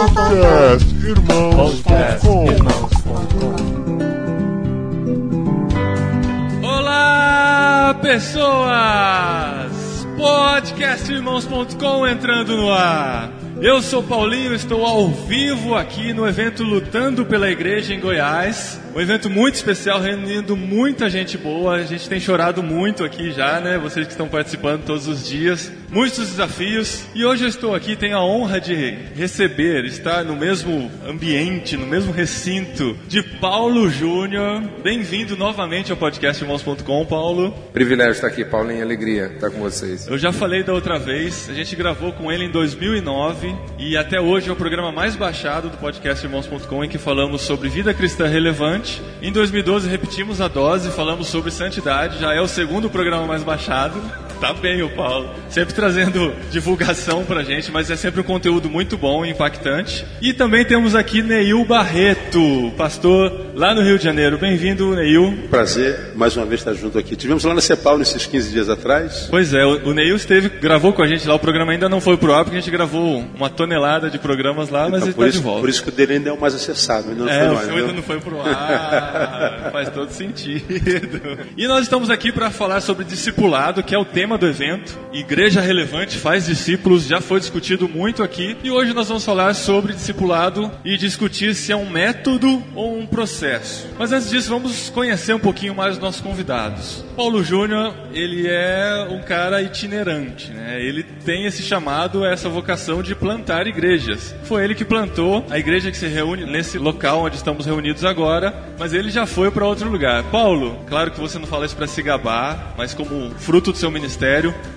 Podcast Irmãos.com Olá, pessoas! Podcastirmãos.com entrando no ar. Eu sou Paulinho, estou ao vivo aqui no evento Lutando pela Igreja em Goiás. Um evento muito especial, reunindo muita gente boa. A gente tem chorado muito aqui já, né? Vocês que estão participando todos os dias. Muitos desafios. E hoje eu estou aqui, tenho a honra de receber, estar no mesmo ambiente, no mesmo recinto de Paulo Júnior. Bem-vindo novamente ao podcast Irmãos.com, Paulo. Privilégio estar aqui, Paulinho. Alegria estar com vocês. Eu já falei da outra vez, a gente gravou com ele em 2009 e até hoje é o programa mais baixado do podcast Irmãos.com em que falamos sobre vida cristã relevante em 2012 repetimos a dose, falamos sobre santidade, já é o segundo programa mais baixado. Tá bem o Paulo. Sempre trazendo divulgação pra gente, mas é sempre um conteúdo muito bom e impactante. E também temos aqui Neil Barreto, pastor lá no Rio de Janeiro. Bem-vindo, Neil. Prazer, mais uma vez estar junto aqui. Tivemos lá na Cepal nesses 15 dias atrás. Pois é, o Neil esteve, gravou com a gente lá, o programa ainda não foi pro ar, porque a gente gravou uma tonelada de programas lá, mas então, ele por tá isso, de volta. Por isso que o dele ainda é o mais acessado, ainda não é, foi o seu ainda não foi pro ar. Faz todo sentido. E nós estamos aqui para falar sobre discipulado, que é o tema do evento. Igreja relevante faz discípulos, já foi discutido muito aqui. E hoje nós vamos falar sobre discipulado e discutir se é um método ou um processo. Mas antes disso, vamos conhecer um pouquinho mais os nossos convidados. Paulo Júnior, ele é um cara itinerante, né? Ele tem esse chamado, essa vocação de plantar igrejas. Foi ele que plantou a igreja que se reúne nesse local onde estamos reunidos agora, mas ele já foi para outro lugar. Paulo, claro que você não fala isso para se gabar, mas como fruto do seu ministério,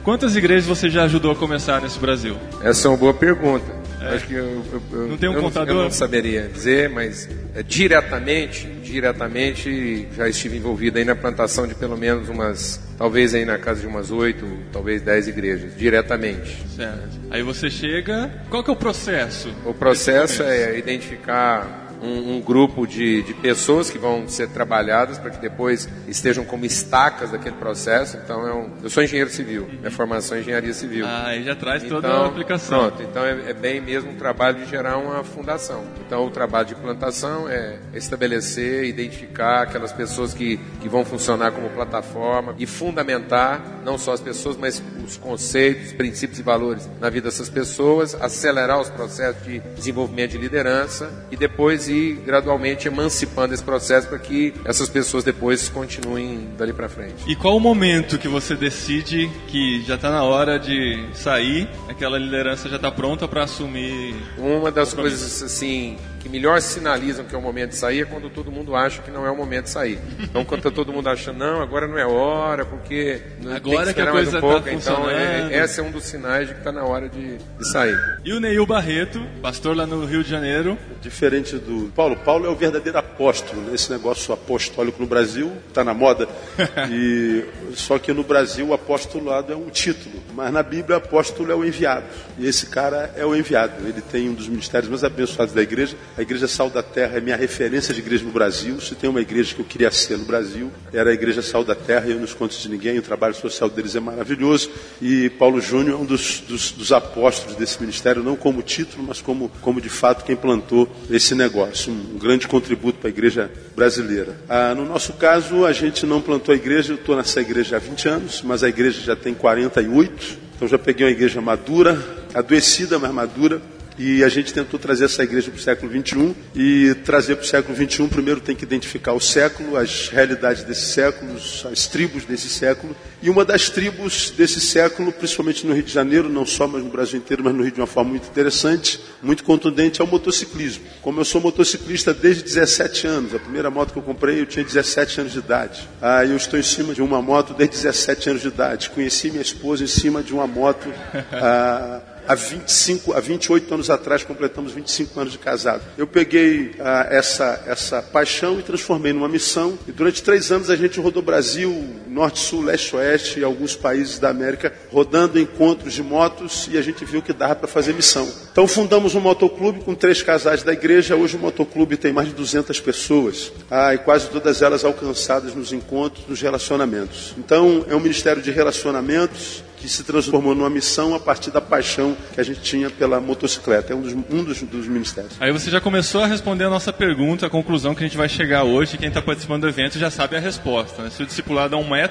quantas igrejas você já ajudou a começar nesse Brasil? Essa é uma boa pergunta. Acho que eu, eu- eu- Não tem um eu contador? eu não saberia dizer, mas é, diretamente, diretamente já estive envolvido aí na plantação de pelo menos umas, talvez aí na casa de umas oito, talvez dez igrejas, diretamente. Certo. Aí você chega, qual que é o processo? O processo é identificar um, um grupo de, de pessoas que vão ser trabalhadas para que depois estejam como estacas daquele processo. Então, é um, eu sou engenheiro civil, minha formação é engenharia civil. Ah, aí já traz toda Então, a aplicação. Pronto, então é, é bem mesmo um trabalho de gerar uma fundação. Então o trabalho de plantação é estabelecer, identificar aquelas pessoas que, que vão funcionar como plataforma e fundamentar não só as pessoas, mas os conceitos, princípios e valores na vida dessas pessoas, acelerar os processos de desenvolvimento de liderança e depois gradualmente emancipando esse processo para que essas pessoas depois continuem dali para frente. E qual o momento que você decide que já está na hora de sair, aquela liderança já está pronta para assumir? Uma das coisas assim que melhor sinalizam que é o momento de sair é quando todo mundo acha que não é o momento de sair. Então, quando tá todo mundo achando, não, agora não é hora, porque Agora que a esperar mais coisa um tá pouco. Então, é, funcionando. esse é um dos sinais de que está na hora de, de sair. E o Neil Barreto, pastor lá no Rio de Janeiro. Diferente do Paulo. Paulo é o verdadeiro apóstolo, né? esse negócio apostólico no Brasil está na moda. E só que no Brasil o apostolado é um título, mas na Bíblia apóstolo é o enviado. E esse cara é o enviado. Ele tem um dos ministérios mais abençoados da igreja. A igreja Sal da Terra é minha referência de igreja no Brasil. Se tem uma igreja que eu queria ser no Brasil, era a igreja Sal da Terra. Eu não escondo de ninguém. O trabalho social deles é maravilhoso. E Paulo Júnior é um dos, dos, dos apóstolos desse ministério, não como título, mas como, como de fato quem plantou esse negócio. Um, um grande contributo para a igreja brasileira. Ah, no nosso caso, a gente não plantou a igreja. Eu estou nessa igreja há 20 anos, mas a igreja já tem 48. Então já peguei uma igreja madura, adoecida, mas madura. E a gente tentou trazer essa igreja para o século XXI. E trazer para o século XXI, primeiro tem que identificar o século, as realidades desse século, as tribos desse século. E uma das tribos desse século, principalmente no Rio de Janeiro, não só, mas no Brasil inteiro, mas no Rio de uma forma muito interessante, muito contundente, é o motociclismo. Como eu sou motociclista desde 17 anos, a primeira moto que eu comprei eu tinha 17 anos de idade. Ah, eu estou em cima de uma moto desde 17 anos de idade. Conheci minha esposa em cima de uma moto. Ah, há 25, há 28 anos atrás completamos 25 anos de casado. Eu peguei ah, essa, essa paixão e transformei numa missão. E durante três anos a gente rodou Brasil norte, sul, leste, oeste e alguns países da América, rodando encontros de motos e a gente viu que dava para fazer missão. Então fundamos um motoclube com três casais da igreja. Hoje o motoclube tem mais de 200 pessoas ah, e quase todas elas alcançadas nos encontros, nos relacionamentos. Então é um ministério de relacionamentos que se transformou numa missão a partir da paixão que a gente tinha pela motocicleta. É um dos, um dos, dos ministérios. Aí você já começou a responder a nossa pergunta, a conclusão que a gente vai chegar hoje. Quem está participando do evento já sabe a resposta. Né? Se o discipulado é um método,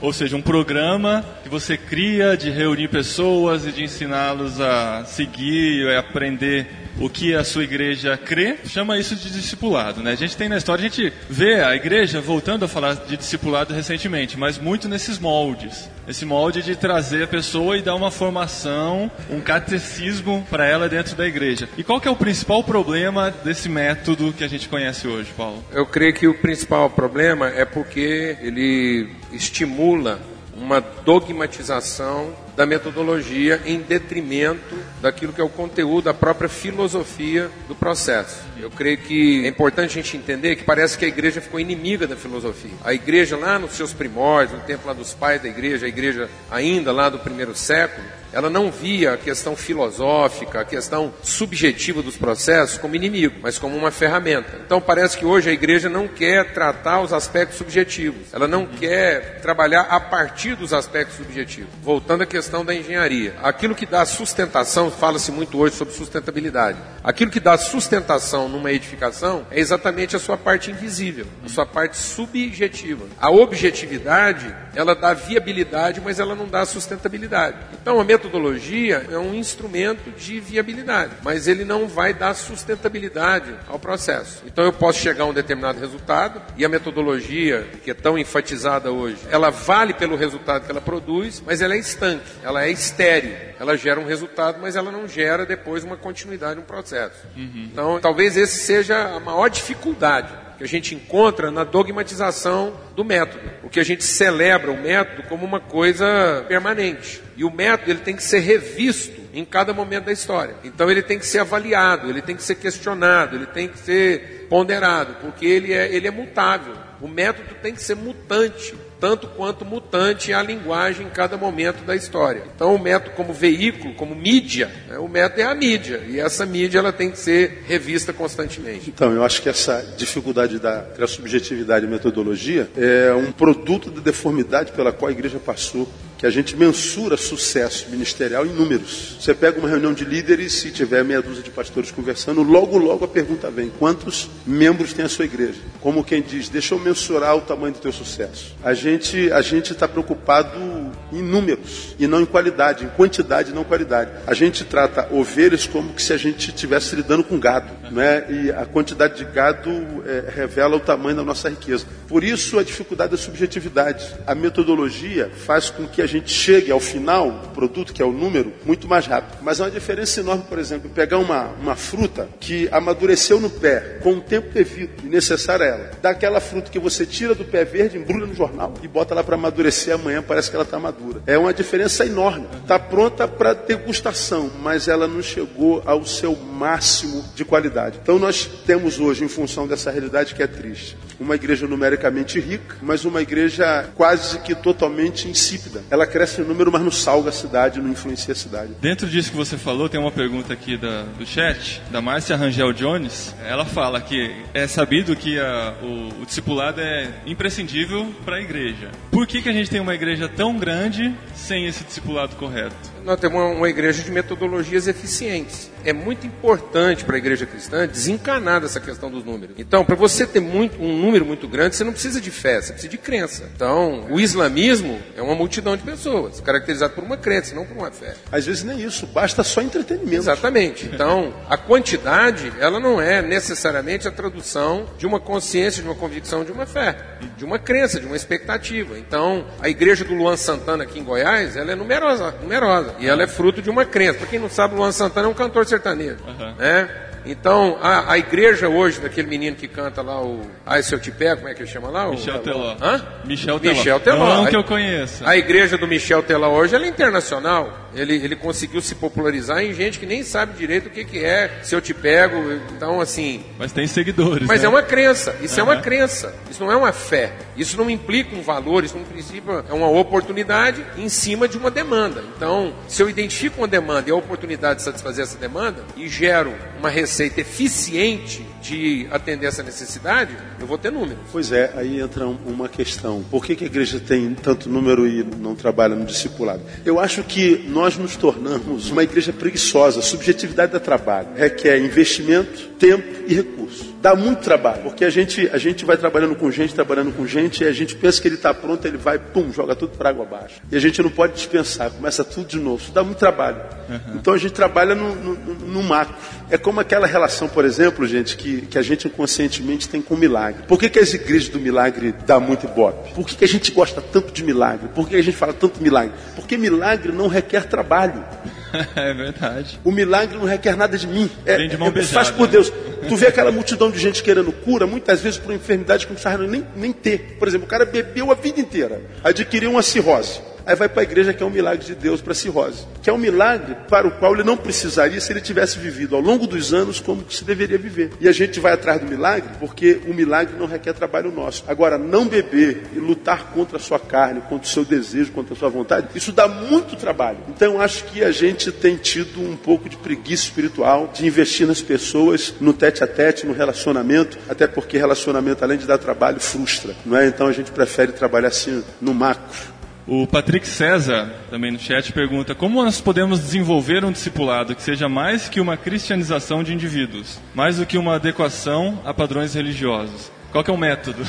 ou seja, um programa que você cria de reunir pessoas e de ensiná-los a seguir e aprender o que a sua igreja crê, chama isso de discipulado. Né? A gente tem na história, a gente vê a igreja voltando a falar de discipulado recentemente, mas muito nesses moldes. Esse molde de trazer a pessoa e dar uma formação, um catecismo para ela dentro da igreja. E qual que é o principal problema desse método que a gente conhece hoje, Paulo? Eu creio que o principal problema é porque ele estimula uma dogmatização da metodologia em detrimento daquilo que é o conteúdo da própria filosofia do processo. Eu creio que é importante a gente entender que parece que a igreja ficou inimiga da filosofia. A igreja lá nos seus primórdios, no tempo lá dos pais da igreja, a igreja ainda lá do primeiro século, ela não via a questão filosófica, a questão subjetiva dos processos como inimigo, mas como uma ferramenta. Então parece que hoje a igreja não quer tratar os aspectos subjetivos, ela não quer trabalhar a partir dos aspectos subjetivos. Voltando à questão da engenharia, aquilo que dá sustentação, fala-se muito hoje sobre sustentabilidade, aquilo que dá sustentação numa edificação é exatamente a sua parte invisível, a sua parte subjetiva. A objetividade, ela dá viabilidade, mas ela não dá sustentabilidade. Então a metodologia é um instrumento de viabilidade, mas ele não vai dar sustentabilidade ao processo. Então eu posso chegar a um determinado resultado e a metodologia, que é tão enfatizada hoje, ela vale pelo resultado que ela produz, mas ela é estanque, ela é estéreo. Ela gera um resultado, mas ela não gera depois uma continuidade no processo. Uhum. Então, talvez esse seja a maior dificuldade que a gente encontra na dogmatização do método, porque a gente celebra o método como uma coisa permanente. E o método ele tem que ser revisto em cada momento da história. Então ele tem que ser avaliado, ele tem que ser questionado, ele tem que ser ponderado, porque ele é, ele é mutável. O método tem que ser mutante tanto quanto mutante a linguagem em cada momento da história. Então, o método como veículo, como mídia, né, o método é a mídia, e essa mídia ela tem que ser revista constantemente. Então, eu acho que essa dificuldade da subjetividade e metodologia é um produto da deformidade pela qual a igreja passou que a gente mensura sucesso ministerial em números. Você pega uma reunião de líderes, se tiver meia dúzia de pastores conversando, logo, logo a pergunta vem: quantos membros tem a sua igreja? Como quem diz, deixa eu mensurar o tamanho do teu sucesso. A gente a gente está preocupado em números e não em qualidade, em quantidade e não qualidade. A gente trata ovelhas como que se a gente estivesse lidando com gado, né? E a quantidade de gado é, revela o tamanho da nossa riqueza. Por isso a dificuldade da subjetividade. A metodologia faz com que a gente chegue ao final do produto, que é o número, muito mais rápido. Mas há uma diferença enorme, por exemplo, pegar uma, uma fruta que amadureceu no pé, com o tempo devido e necessário a ela. Daquela fruta que você tira do pé verde, embrulha no jornal e bota lá para amadurecer amanhã, parece que ela está madura. É uma diferença enorme. Está pronta para degustação, mas ela não chegou ao seu máximo de qualidade. Então nós temos hoje, em função dessa realidade que é triste, uma igreja numericamente rica, mas uma igreja quase que totalmente insípida. Ela cresce em número, mas não salga a cidade, não influencia a cidade. Dentro disso que você falou, tem uma pergunta aqui da, do chat, da Márcia Rangel Jones. Ela fala que é sabido que a, o, o discipulado é imprescindível para a igreja. Por que, que a gente tem uma igreja tão grande sem esse discipulado correto? Nós temos uma, igreja de metodologias eficientes. É muito importante para a igreja cristã desencanar dessa questão dos números. Então, para você ter muito, um número muito grande, você não precisa de fé, você precisa de crença. Então, o islamismo é uma multidão de pessoas, caracterizado por uma crença, não por uma fé. Às vezes nem isso, basta só entretenimento. Exatamente. Então, a quantidade, ela não é necessariamente a tradução de uma consciência, de uma convicção, de uma fé, de uma crença, de uma expectativa. Então, a igreja do Luan Santana aqui em Goiás, ela é numerosa, numerosa. E ela é fruto de uma crença. Para quem não sabe, o Luan Santana é um cantor sertanejo. Uhum. Né? Então, a, a igreja hoje, daquele menino que canta lá o Ai Se Eu Te Pego, como é que ele chama lá? Michel Teló. Hã? Michel Teló. Michel Teló. Não que eu conheço. A igreja do Michel Teló hoje ela é internacional. Ele, ele conseguiu se popularizar em gente que nem sabe direito o que, que é Se Eu Te Pego. Então, assim... Mas tem seguidores, Mas né? é uma crença. Isso uhum. é uma crença. Isso não é uma fé. Isso não implica um valor, isso no princípio é uma oportunidade em cima de uma demanda. Então, se eu identifico uma demanda e a oportunidade de satisfazer essa demanda e gero uma receita eficiente de atender essa necessidade, eu vou ter números. Pois é, aí entra uma questão. Por que, que a igreja tem tanto número e não trabalha no discipulado? Eu acho que nós nos tornamos uma igreja preguiçosa. A subjetividade da trabalho requer investimento, tempo e recurso dá muito trabalho, porque a gente, a gente vai trabalhando com gente, trabalhando com gente, e a gente pensa que ele está pronto, ele vai, pum, joga tudo para água abaixo. E a gente não pode dispensar, começa tudo de novo. Isso dá muito trabalho. Uhum. Então a gente trabalha no, no, no, macro. É como aquela relação, por exemplo, gente, que, que a gente inconscientemente tem com o milagre. Por que, que as igrejas do milagre dão muito ibope? Por que, que a gente gosta tanto de milagre? Por que a gente fala tanto milagre? Porque milagre não requer trabalho. é verdade. O milagre não requer nada de mim. É, de mão é, beijada, faz por Deus. Tu vê aquela multidão de gente querendo cura, muitas vezes por enfermidade que não precisava nem, nem ter. Por exemplo, o cara bebeu a vida inteira, adquiriu uma cirrose. Aí vai para a igreja que é um milagre de Deus para cirrose. Que é um milagre para o qual ele não precisaria se ele tivesse vivido ao longo dos anos como se deveria viver. E a gente vai atrás do milagre porque o milagre não requer trabalho nosso. Agora, não beber e lutar contra a sua carne, contra o seu desejo, contra a sua vontade, isso dá muito trabalho. Então, acho que a gente tem tido um pouco de preguiça espiritual de investir nas pessoas, no tete a tete, no relacionamento, até porque relacionamento, além de dar trabalho, frustra. Não é? Então, a gente prefere trabalhar assim no macro o Patrick César, também no chat, pergunta: Como nós podemos desenvolver um discipulado que seja mais que uma cristianização de indivíduos, mais do que uma adequação a padrões religiosos? Qual é o método?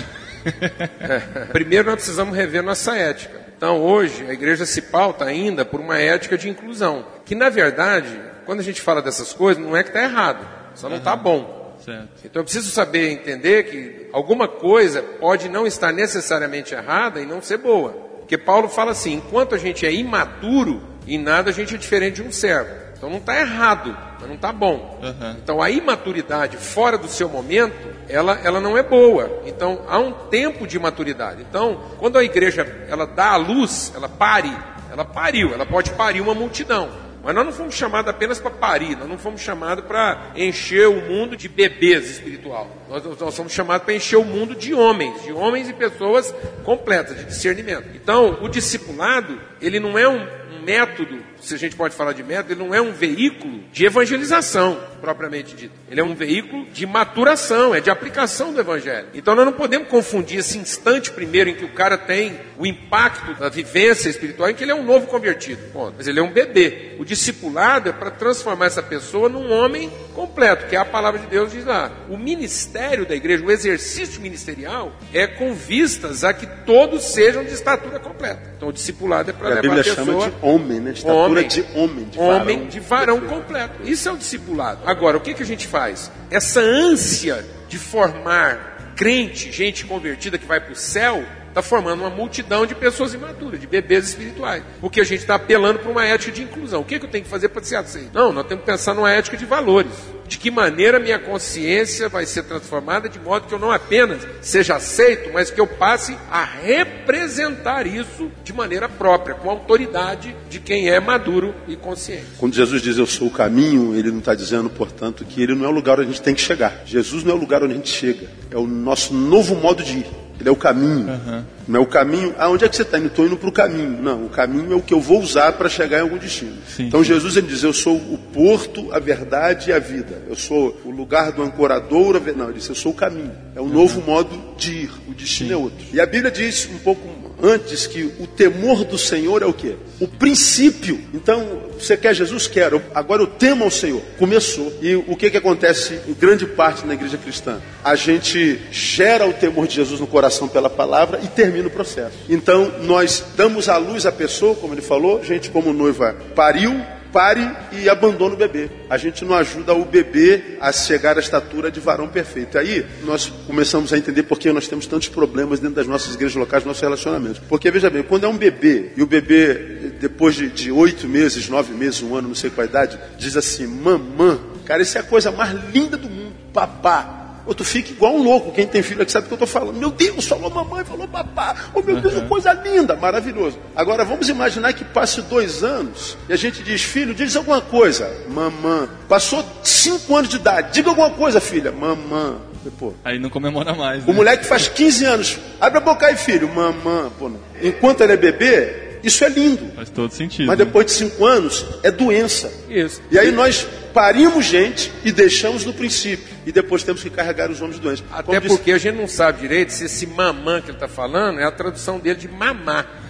É, primeiro, nós precisamos rever nossa ética. Então, hoje, a igreja se pauta ainda por uma ética de inclusão, que, na verdade, quando a gente fala dessas coisas, não é que está errado, só não está bom. Certo. Então eu preciso saber entender que alguma coisa pode não estar necessariamente errada e não ser boa. Porque Paulo fala assim: enquanto a gente é imaturo, em nada a gente é diferente de um servo. Então não está errado, mas não está bom. Uhum. Então a imaturidade fora do seu momento, ela, ela não é boa. Então há um tempo de maturidade. Então, quando a igreja ela dá a luz, ela pare, ela pariu, ela pode parir uma multidão. Mas nós não fomos chamados apenas para parir, nós não fomos chamados para encher o mundo de bebês espiritual. Nós, nós somos chamados para encher o mundo de homens, de homens e pessoas completas, de discernimento. Então, o discipulado, ele não é um, um método se a gente pode falar de método, ele não é um veículo de evangelização, propriamente dito. Ele é um veículo de maturação, é de aplicação do evangelho. Então nós não podemos confundir esse instante primeiro em que o cara tem o impacto da vivência espiritual, em que ele é um novo convertido. Ponto. Mas ele é um bebê. O discipulado é para transformar essa pessoa num homem completo, que é a palavra de Deus diz lá. O ministério da igreja, o exercício ministerial, é com vistas a que todos sejam de estatura completa. Então o discipulado é para levar a Bíblia a pessoa... chama de homem, né? Estatura homem, de homem, de homem varão, de varão completo. Isso é o discipulado. Agora, o que, que a gente faz? Essa ânsia de formar crente, gente convertida que vai para o céu, está formando uma multidão de pessoas imaturas, de bebês espirituais. Porque a gente está apelando para uma ética de inclusão. O que, que eu tenho que fazer para ser aceito? Não, nós temos que pensar numa ética de valores. De que maneira minha consciência vai ser transformada de modo que eu não apenas seja aceito, mas que eu passe a representar isso de maneira própria, com autoridade de quem é maduro e consciente. Quando Jesus diz eu sou o caminho, ele não está dizendo, portanto, que ele não é o lugar onde a gente tem que chegar. Jesus não é o lugar onde a gente chega, é o nosso novo modo de ir. Ele é o caminho. Uhum. Não é o caminho. Ah, onde é que você está indo? Estou indo para o caminho. Não, o caminho é o que eu vou usar para chegar em algum destino. Sim, então sim. Jesus ele diz: Eu sou o porto, a verdade e a vida. Eu sou o lugar do ancorador. Não, ele diz: Eu sou o caminho. É um uhum. novo modo de ir. O destino sim. é outro. E a Bíblia diz um pouco antes que o temor do Senhor é o que? O princípio. Então, você quer Jesus? Quero. Agora eu temo ao Senhor. Começou. E o que, que acontece em grande parte na igreja cristã? A gente gera o temor de Jesus no coração pela palavra e termina o processo. Então, nós damos à luz a pessoa, como ele falou, gente como noiva pariu, pare e abandone o bebê. A gente não ajuda o bebê a chegar à estatura de varão perfeito. Aí nós começamos a entender por que nós temos tantos problemas dentro das nossas igrejas locais, nossos relacionamentos. Porque, veja bem, quando é um bebê, e o bebê, depois de oito meses, nove meses, um ano, não sei qual idade, diz assim, mamã, cara, isso é a coisa mais linda do mundo, papá. Ou tu fica igual um louco. Quem tem filho aqui sabe o que eu estou falando. Meu Deus, falou mamãe, falou papá. Oh meu Deus, uhum. coisa linda, maravilhoso. Agora vamos imaginar que passe dois anos e a gente diz, filho, diz alguma coisa. Mamã. Passou cinco anos de idade. Diga alguma coisa, filha. Mamã. Pô, Aí não comemora mais. o Né? moleque faz 15 anos, abre a boca aí, filho, mamã, pô, não. Enquanto ele é bebê, isso é lindo. Faz todo sentido. Mas depois de 5 anos, é doença. Isso. E aí nós parimos gente e deixamos no princípio. E depois temos que carregar os homens doentes. Até Como disse- porque a gente não sabe direito se esse mamã que ele está falando é a tradução dele de mamar.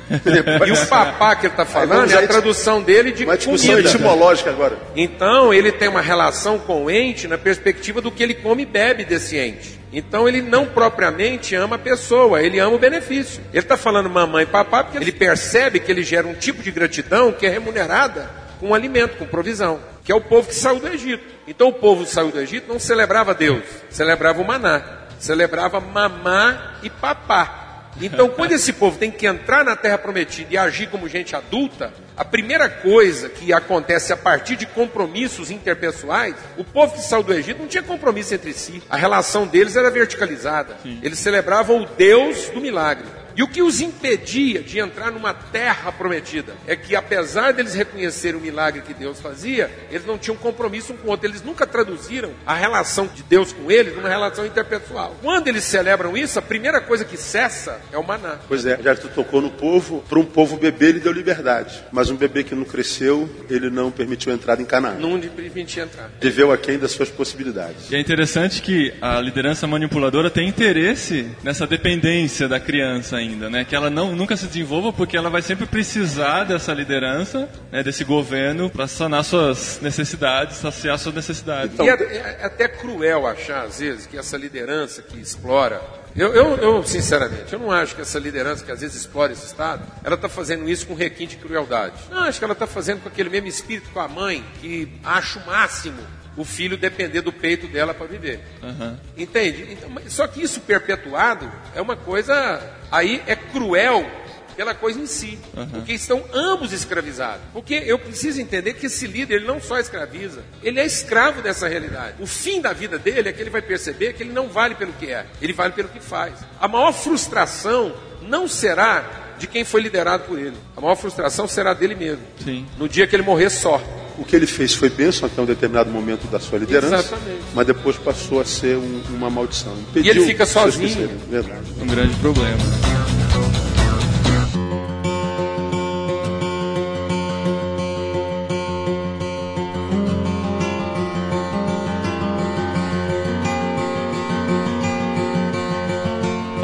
E o papá que ele está falando é a tradução dele de Uma discussão comida. etimológica agora. Então ele tem uma relação com o ente na perspectiva do que ele come e bebe desse ente. Então ele não propriamente ama a pessoa, ele ama o benefício. Ele está falando mamãe e papá porque ele percebe que ele gera um tipo de gratidão que é remunerada com alimento, com provisão, que é o povo que saiu do Egito. Então o povo que saiu do Egito não celebrava Deus, celebrava o maná, celebrava mamá e papá. Então, quando esse povo tem que entrar na terra prometida e agir como gente adulta, a primeira coisa que acontece a partir de compromissos interpessoais, o povo que saiu do Egito não tinha compromisso entre si. A relação deles era verticalizada. Eles celebravam o Deus do milagre. E o que os impedia de entrar numa terra prometida é que, apesar deles reconhecerem o milagre que Deus fazia, eles não tinham compromisso um com o outro. Eles nunca traduziram a relação de Deus com eles numa relação interpessoal. Quando eles celebram isso, a primeira coisa que cessa é o maná. Pois é, já que tu tocou no povo, para um povo bebê ele deu liberdade. Mas um bebê que não cresceu, ele não permitiu a entrada em Canaã. Não de permitir entrar. Viveu aquém das suas possibilidades. E é interessante que a liderança manipuladora tem interesse nessa dependência da criança ainda, né? Que ela não, nunca se desenvolva porque ela vai sempre precisar dessa liderança, né, desse governo, para sanar suas necessidades, saciar suas necessidades. E é, é até cruel achar, às vezes, que essa liderança que explora. Eu, eu, eu, sinceramente, eu não acho que essa liderança que às vezes explora esse Estado, ela está fazendo isso com requinte de crueldade. Não, acho que ela está fazendo com aquele mesmo espírito com a mãe, que acha o máximo o filho depender do peito dela para viver. Aham. Entende? Então, só que isso perpetuado é uma coisa. Aí é cruel pela coisa em si. Porque estão ambos escravizados. Porque eu preciso entender que esse líder ele não só escraviza, ele é escravo dessa realidade. O fim da vida dele é que ele vai perceber que ele não vale pelo que é, ele vale pelo que faz. A maior frustração não será de quem foi liderado por ele. A maior frustração será dele mesmo. Sim. No dia que ele morrer só. O que ele fez foi bênção até um determinado momento da sua liderança, Exatamente. mas depois passou a ser um- uma maldição. E ele fica sozinho. Verdade. Um grande problema.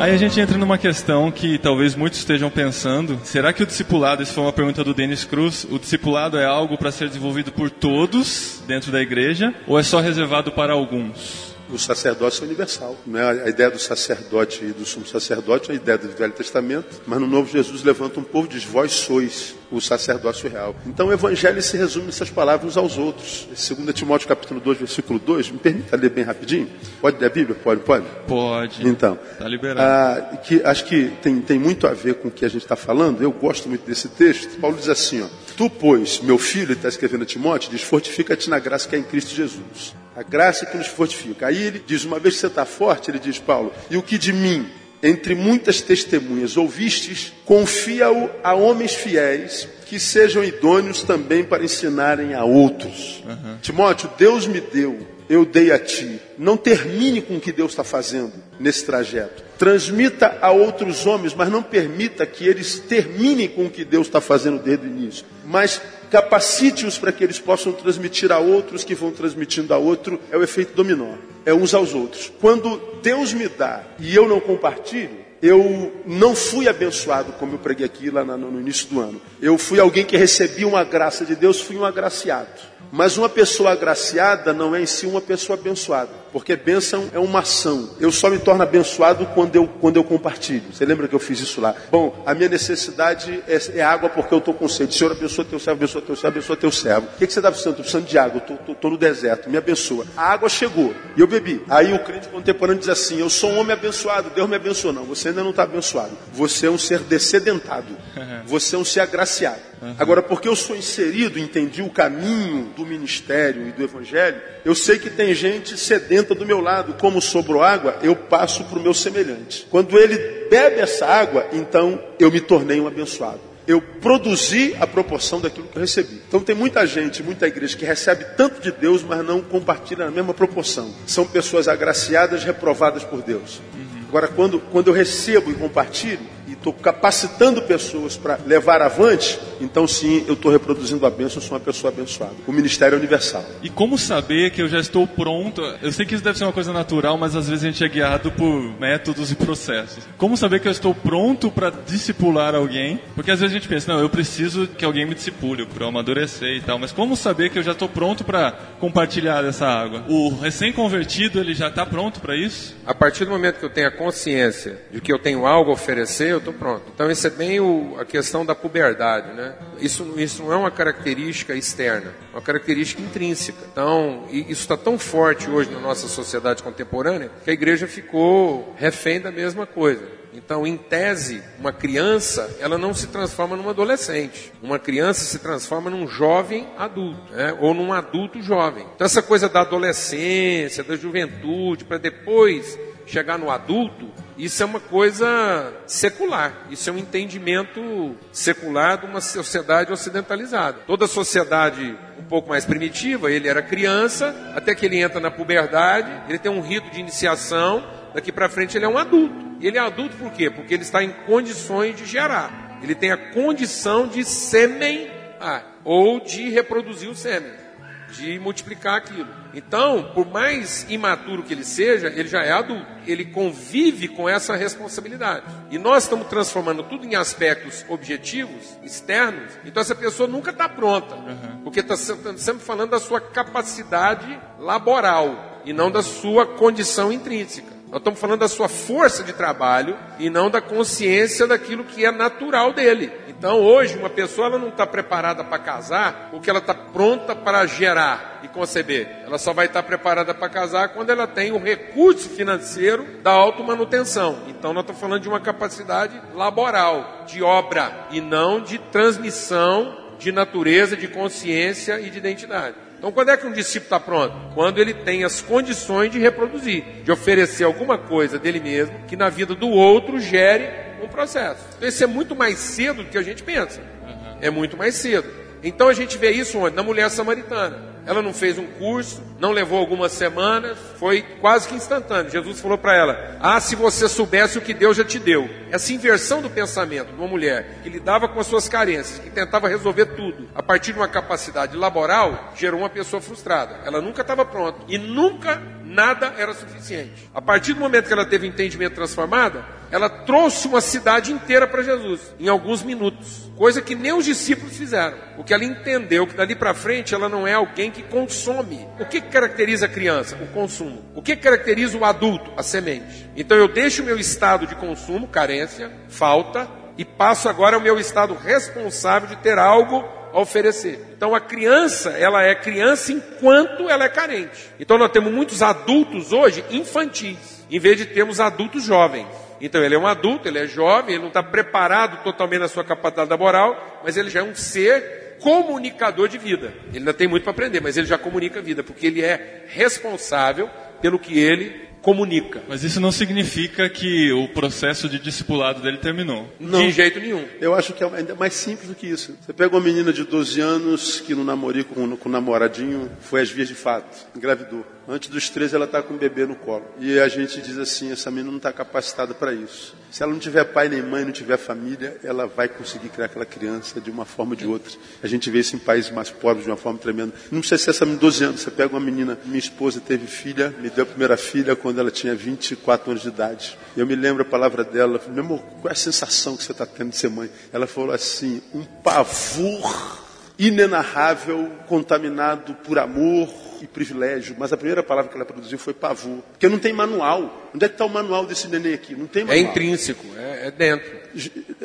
Aí a gente entra numa questão que talvez muitos estejam pensando: será que o discipulado, isso foi uma pergunta do Denis Cruz, o discipulado é algo para ser desenvolvido por todos dentro da igreja ou é só reservado para alguns? O sacerdócio é universal. Né? A ideia do sacerdote e do sumo sacerdote é a ideia do Velho Testamento, mas no Novo Jesus levanta um povo e diz: Vós sois o sacerdócio real. Então o evangelho se resume nessas palavras uns aos outros. 2 Timóteo capítulo 2, versículo 2, me permita ler bem rapidinho? Pode ler a Bíblia? Pode, pode? Pode. Então, Tá liberado. ah, que, acho que tem, tem muito a ver com o que a gente está falando. Eu gosto muito desse texto. Paulo diz assim: ó, Tu, pois, meu filho, ele está escrevendo a Timóteo, diz: Fortifica-te na graça que é em Cristo Jesus. A graça que nos fortifica. Aí ele diz: Uma vez que você está forte, ele diz, Paulo, e o que de mim, entre muitas testemunhas, ouvistes, confia-o a homens fiéis que sejam idôneos também para ensinarem a outros. Timóteo, Deus me deu eu dei a ti. Não termine com o que Deus está fazendo nesse trajeto. Transmita a outros homens, mas não permita que eles terminem com o que Deus está fazendo desde o início. Mas capacite-os para que eles possam transmitir a outros que vão transmitindo a outro. É o efeito dominó. É uns aos outros. Quando Deus me dá e eu não compartilho, eu não fui abençoado, como eu preguei aqui lá no início do ano. Eu fui alguém que recebia uma graça de Deus, fui um agraciado. Mas uma pessoa agraciada não é em si uma pessoa abençoada, porque bênção é uma ação. Eu só me torno abençoado quando eu, quando eu compartilho. Você lembra que eu fiz isso lá? Bom, a minha necessidade é, é água porque eu estou com sede. Senhor, abençoa teu servo, abençoa teu servo, abençoa teu servo. O que, que você está precisando? Estou precisando de água, estou no deserto, me abençoa. A água chegou e eu bebi. Aí o crente contemporâneo diz assim: Eu sou um homem abençoado, Deus me abençoou. Não, você ainda não está abençoado. Você é um ser descedentado. Você é um ser agraciado. Agora, porque eu sou inserido, entendi o caminho do ministério e do evangelho, eu sei que tem gente sedenta do meu lado. Como sobrou água, eu passo para o meu semelhante. Quando ele bebe essa água, então eu me tornei um abençoado. eu produzi a proporção daquilo que eu recebi. Então tem muita gente, muita igreja que recebe tanto de Deus, mas não compartilha na mesma proporção. São pessoas agraciadas, reprovadas por Deus. Agora, quando, quando eu recebo e compartilho, estou capacitando pessoas para levar avante, então sim, eu estou reproduzindo a bênção, eu sou uma pessoa abençoada. O ministério é universal. E como saber que eu já estou pronto? Eu sei que isso deve ser uma coisa natural, mas às vezes a gente é guiado por métodos e processos. Como saber que eu estou pronto para discipular alguém? Porque às vezes a gente pensa, não, eu preciso que alguém me discipule para eu amadurecer e tal, mas como saber que eu já estou pronto para compartilhar essa água? O recém-convertido, ele já está pronto para isso? A partir do momento que eu tenho a consciência de que eu tenho algo a oferecer, eu estou pronto. Então, isso é bem o, a questão da puberdade, né? Isso, isso não é uma característica externa, é uma característica intrínseca. Então, isso está tão forte hoje na nossa sociedade contemporânea que a igreja ficou refém da mesma coisa. Então, em tese, uma criança, ela não se transforma numa adolescente. Uma criança se transforma num jovem adulto, né? ou num adulto jovem. Então, essa coisa da adolescência, da juventude, para depois chegar no adulto, isso é uma coisa secular. Isso é um entendimento secular de uma sociedade ocidentalizada. Toda sociedade um pouco mais primitiva, ele era criança, até que ele entra na puberdade, ele tem um rito de iniciação, daqui para frente ele é um adulto. E ele é adulto por quê? Porque ele está em condições de gerar. Ele tem a condição de semear ou de reproduzir o sêmen de multiplicar aquilo. Então, por mais imaturo que ele seja, ele já é adulto. Ele convive com essa responsabilidade. E nós estamos transformando tudo em aspectos objetivos, externos. Então, essa pessoa nunca está pronta. Uhum. Porque está sempre falando da sua capacidade laboral e não da sua condição intrínseca. Nós estamos falando da sua força de trabalho e não da consciência daquilo que é natural dele. Então, hoje, uma pessoa ela não está preparada para casar porque ela está pronta para gerar e conceber. Ela só vai estar preparada para casar quando ela tem o recurso financeiro da automanutenção. Então, nós estamos falando de uma capacidade laboral, de obra, e não de transmissão de natureza, de consciência e de identidade. Então, quando é que um discípulo está pronto? Quando ele tem as condições de reproduzir, de oferecer alguma coisa dele mesmo que na vida do outro gere um processo. Então, isso é muito mais cedo do que a gente pensa. É muito mais cedo. Então, a gente vê isso onde? Na mulher samaritana. Ela não fez um curso, não levou algumas semanas, foi quase que instantâneo. Jesus falou para ela: Ah, se você soubesse o que Deus já te deu. Essa inversão do pensamento de uma mulher que lidava com as suas carências, que tentava resolver tudo a partir de uma capacidade laboral, gerou uma pessoa frustrada. Ela nunca estava pronta e nunca nada era suficiente. A partir do momento que ela teve entendimento transformado, ela trouxe uma cidade inteira para Jesus, em alguns minutos. Coisa que nem os discípulos fizeram. Porque ela entendeu que dali para frente ela não é alguém que consome. O que caracteriza a criança? O consumo. O que caracteriza o adulto? A semente. Então eu deixo o meu estado de consumo, carência, falta, e passo agora ao meu estado responsável de ter algo a oferecer. Então a criança, ela é criança enquanto ela é carente. Então nós temos muitos adultos hoje infantis, em vez de termos adultos jovens. Então ele é um adulto, ele é jovem, ele não está preparado totalmente na sua capacidade laboral, mas ele já é um ser comunicador de vida. Ele ainda tem muito para aprender, mas ele já comunica a vida, porque ele é responsável pelo que ele comunica. Mas isso não significa que o processo de discipulado dele terminou. Não. De jeito nenhum. Eu acho que é ainda mais simples do que isso. Você pega uma menina de 12 anos que no namorico com, com o namoradinho foi às vias de fato, engravidou. Antes dos 13 ela está com um bebê no colo. E a gente diz assim, essa menina não está capacitada para isso. Se ela não tiver pai nem mãe, não tiver família, ela vai conseguir criar aquela criança de uma forma ou de outra. A gente vê isso em países mais pobres de uma forma tremenda. Não precisa ser essa menina de 12 anos. Você pega uma menina, minha esposa teve filha, me deu a primeira filha quando ela tinha 24 anos de idade. Eu me lembro a palavra dela, meu amor, qual é a sensação que você está tendo de ser mãe? Ela falou assim, um pavor inenarrável, contaminado por amor, e privilégio, mas a primeira palavra que ela produziu foi pavor. Porque não tem manual. Onde é que está o manual desse neném aqui? Não tem é manual. É intrínseco, é, é dentro.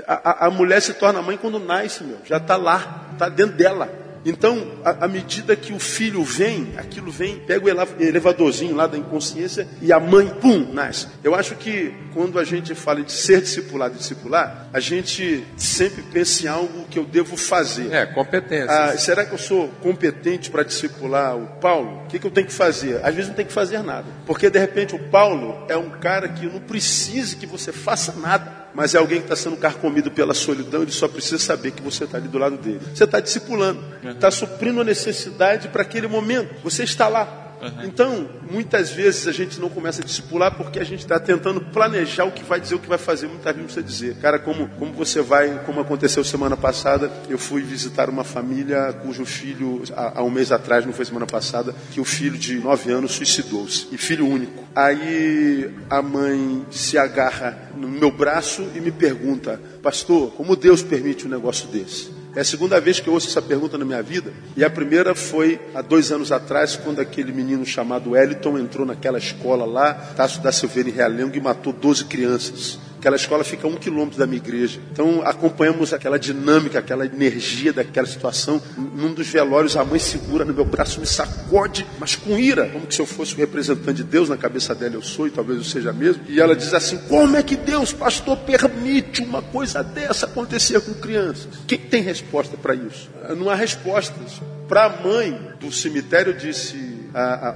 A, a, a, mulher se torna mãe quando nasce, meu. Já está lá, está dentro dela. Então, à medida que o filho vem, aquilo vem, pega o elevadorzinho lá da inconsciência e a mãe, pum, nasce. Eu acho que quando a gente fala de ser discipulado e discipular, a gente sempre pensa em algo que eu devo fazer. É, competência. Ah, será que eu sou competente para discipular o Paulo? O que, que eu tenho que fazer? Às vezes não tem que fazer nada. Porque de repente o Paulo é um cara que não precisa que você faça nada. Mas é alguém que está sendo carcomido pela solidão, ele só precisa saber que você está ali do lado dele. Você está discipulando, está suprindo a necessidade para aquele momento. Você está lá. Então, muitas vezes a gente não começa a discipular porque a gente está tentando planejar o que vai dizer, o que vai fazer. Muitas vezes você dizer, cara, como, como você vai, como aconteceu semana passada, eu fui visitar uma família cujo filho, há, há um mês atrás, não foi semana passada, que o filho de nove anos suicidou-se, e filho único. Aí a mãe se agarra no meu braço e me pergunta, pastor, como Deus permite um negócio desse? É a segunda vez que eu ouço essa pergunta na minha vida. E a primeira foi há dois anos atrás, quando aquele menino chamado Eliton entrou naquela escola lá, Tasso da Silveira em Realengo, e matou 12 crianças. Aquela escola fica a um quilômetro da minha igreja. Então acompanhamos aquela dinâmica, aquela energia daquela situação. Num dos velórios, a mãe segura no meu braço, me sacode, mas com ira, como se eu fosse o representante de Deus. Na cabeça dela eu sou, e talvez eu seja mesmo. E ela diz assim: Como é que Deus, pastor, permite uma coisa dessa acontecer com crianças? Quem tem resposta para isso? Não há respostas. Para a mãe do cemitério, disse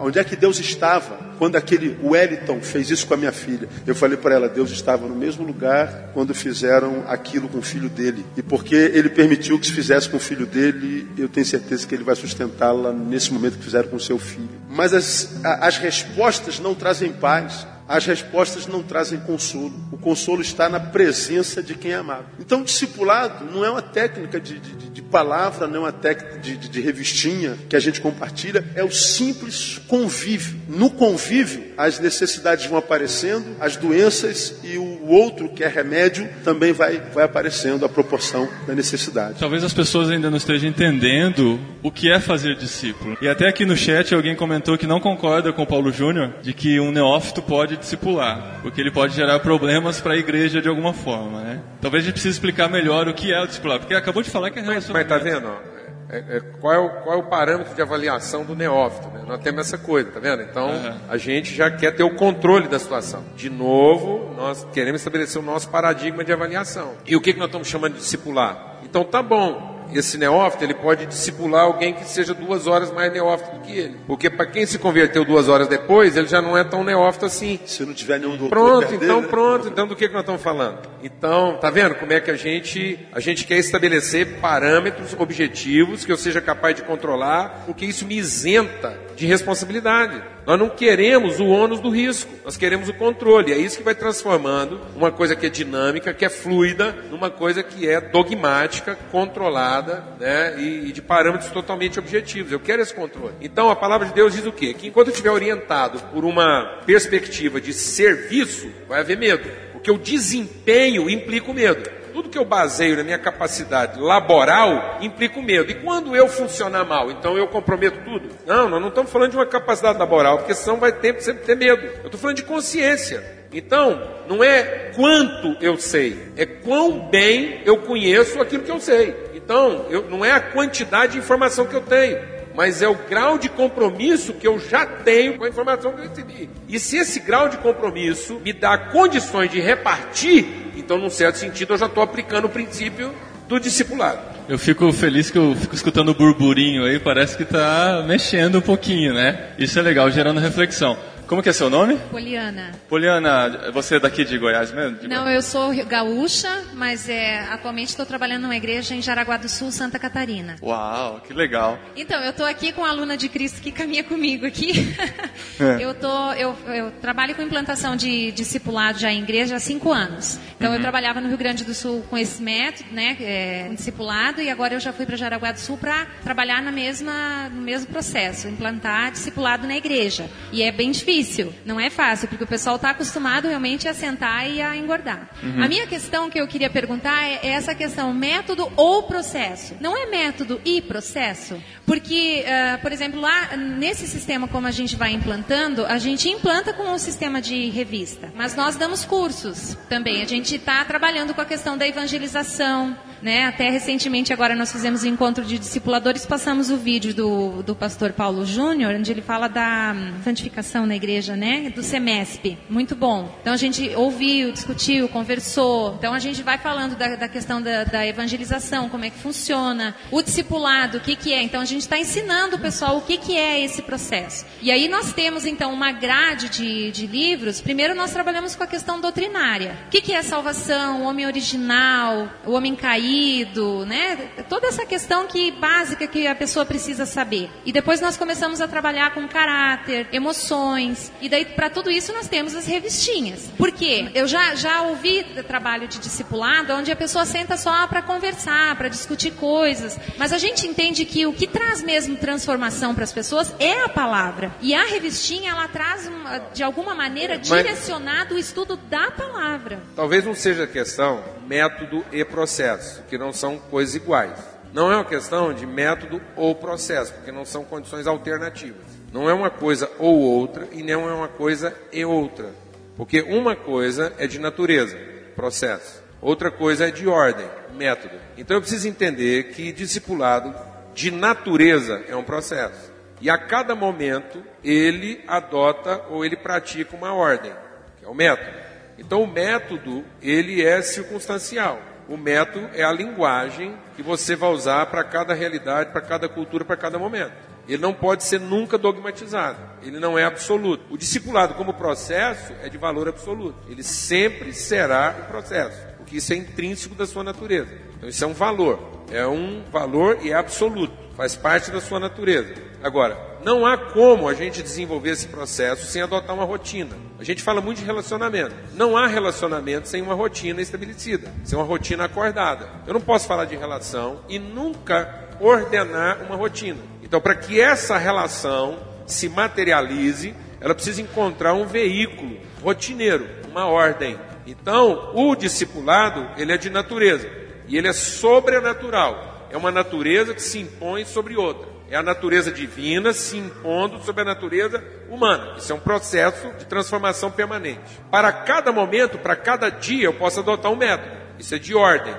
onde é que Deus estava quando aquele Wellington fez isso com a minha filha. Eu falei para ela, Deus estava no mesmo lugar quando fizeram aquilo com o filho dele. E porque ele permitiu que se fizesse com o filho dele, eu tenho certeza que ele vai sustentá-la nesse momento que fizeram com o seu filho. Mas as, as respostas não trazem paz as respostas não trazem consolo. O consolo está na presença de quem é amado. Então, discipulado não é uma técnica de, de, de palavra, não é uma técnica de, de, revistinha que a gente compartilha, é o simples convívio. No convívio, as necessidades vão aparecendo, as doenças e o outro, que é remédio, também vai, vai aparecendo a proporção da necessidade. Talvez as pessoas ainda não estejam entendendo o que é fazer discípulo. E até aqui no chat alguém comentou que não concorda com o Paulo Júnior de que um neófito pode discipular, porque ele pode gerar problemas para a igreja de alguma forma, né? Talvez a gente precise explicar melhor o que é o discipular, porque acabou de falar que é relacionamento. Mas, mas tá vendo? É, é, qual, é o, qual, é o, parâmetro de avaliação do neófito? Né? Nós temos essa coisa, tá vendo? Então, uhum. a gente já quer ter o controle da situação. De novo, nós queremos estabelecer o nosso paradigma de avaliação. E o que, que nós estamos chamando de discipular? Então, tá bom, esse neófito ele pode discipular alguém que seja duas horas mais neófito do que ele. Porque para quem se converteu duas horas depois, ele já não é tão neófito assim. Se não tiver nenhum doutor Pronto, então pronto. Então do que, que nós estamos falando? Então, tá vendo como é que a gente, a gente quer estabelecer parâmetros objetivos que eu seja capaz de controlar, porque isso me isenta de responsabilidade. Nós não queremos o ônus do risco, nós queremos o controle. É isso que vai transformando uma coisa que é dinâmica, que é fluida, numa coisa que é dogmática, controlada né, e, e de parâmetros totalmente objetivos. Eu quero esse controle. Então a palavra de Deus diz o quê? Que enquanto eu estiver orientado por uma perspectiva de serviço, vai haver medo. Porque o desempenho implica o medo tudo que eu baseio na minha capacidade laboral implica o medo. E quando eu funcionar mal, então eu comprometo tudo? Não, nós não estamos falando de uma capacidade laboral, porque senão vai ter, sempre ter medo. Eu estou falando de consciência. Então, não é quanto eu sei, é quão bem eu conheço aquilo que eu sei. Então, eu, não é a quantidade de informação que eu tenho, mas é o grau de compromisso que eu já tenho com a informação que eu recebi. E se esse grau de compromisso me dá condições de repartir então, num certo sentido, eu já estou aplicando o princípio do discipulado. Eu fico feliz que eu fico escutando o burburinho aí, parece que está mexendo um pouquinho, né? Isso é legal, gerando reflexão. Como que é seu nome? Poliana. Poliana, você é daqui de Goiás mesmo? De Não, eu sou gaúcha, mas é, atualmente estou trabalhando numa igreja em Jaraguá do Sul, Santa Catarina. Uau, que legal. Então, eu estou aqui com a aluna de Cristo que caminha comigo aqui. É. Eu, tô, eu, eu, trabalho com implantação de discipulado já em igreja há cinco anos. Então, uhum. eu trabalhava no Rio Grande do Sul com esse método, né, é, discipulado, e agora eu já fui para Jaraguá do Sul para trabalhar na mesma, no mesmo processo, implantar discipulado na igreja. E é bem difícil difícil, não é fácil, porque o pessoal está acostumado realmente a sentar e a engordar. Uhum. A minha questão que eu queria perguntar é, é essa questão, método ou processo? Não é método e processo? Porque, uh, por exemplo, lá nesse sistema como a gente vai implantando, a gente implanta com o um sistema de revista, mas nós damos cursos também. A gente está trabalhando com a questão da evangelização, né? Até recentemente agora nós fizemos um encontro de discipuladores, passamos o vídeo do, do pastor Paulo Júnior, onde ele fala da hum, santificação na igreja, né? Do SEMESP. Muito bom. Então a gente ouviu, discutiu, conversou. Então a gente vai falando da, da questão da, da, evangelização, como é que funciona, o discipulado, o que, que é. Então a gente está ensinando o pessoal o que, que é esse processo. E aí nós temos então uma grade de, de livros. Primeiro nós trabalhamos com a questão doutrinária. O que, que é salvação, o homem original, o homem caído, né? Toda essa questão que básica que a pessoa precisa saber. E depois nós começamos a trabalhar com caráter, emoções. E daí para tudo isso nós temos as revistinhas. Por quê? Eu já já ouvi trabalho de discipulado onde a pessoa senta só para conversar, para discutir coisas, mas a gente entende que o que traz mesmo transformação para as pessoas é a palavra. E a revistinha ela traz de alguma maneira direcionado o estudo da palavra. Talvez não seja questão método e processo, que não são coisas iguais. Não é uma questão de método ou processo, porque não são condições alternativas. Não é uma coisa ou outra e não é uma coisa e outra. Porque uma coisa é de natureza, processo. Outra coisa é de ordem, método. Então eu preciso entender que discipulado de natureza é um processo. E a cada momento ele adota ou ele pratica uma ordem, que é o método. Então o método, ele é circunstancial. O método é a linguagem que você vai usar para cada realidade, para cada cultura, para cada momento. Ele não pode ser nunca dogmatizado. Ele não é absoluto. O discipulado como processo é de valor absoluto. Ele sempre será o processo, porque isso é intrínseco da sua natureza. Então isso é um valor. É um valor e é absoluto. Faz parte da sua natureza. Agora, não há como a gente desenvolver esse processo sem adotar uma rotina. A gente fala muito de relacionamento. Não há relacionamento sem uma rotina estabelecida, sem uma rotina acordada. Eu não posso falar de relação e nunca ordenar uma rotina. Então, para que essa relação se materialize, ela precisa encontrar um veículo rotineiro, uma ordem. Então, o discipulado, ele é de natureza e ele é sobrenatural. É uma natureza que se impõe sobre outra. É a natureza divina se impondo sobre a natureza humana. Isso é um processo de transformação permanente. Para cada momento, para cada dia, eu posso adotar um método. Isso é de ordem.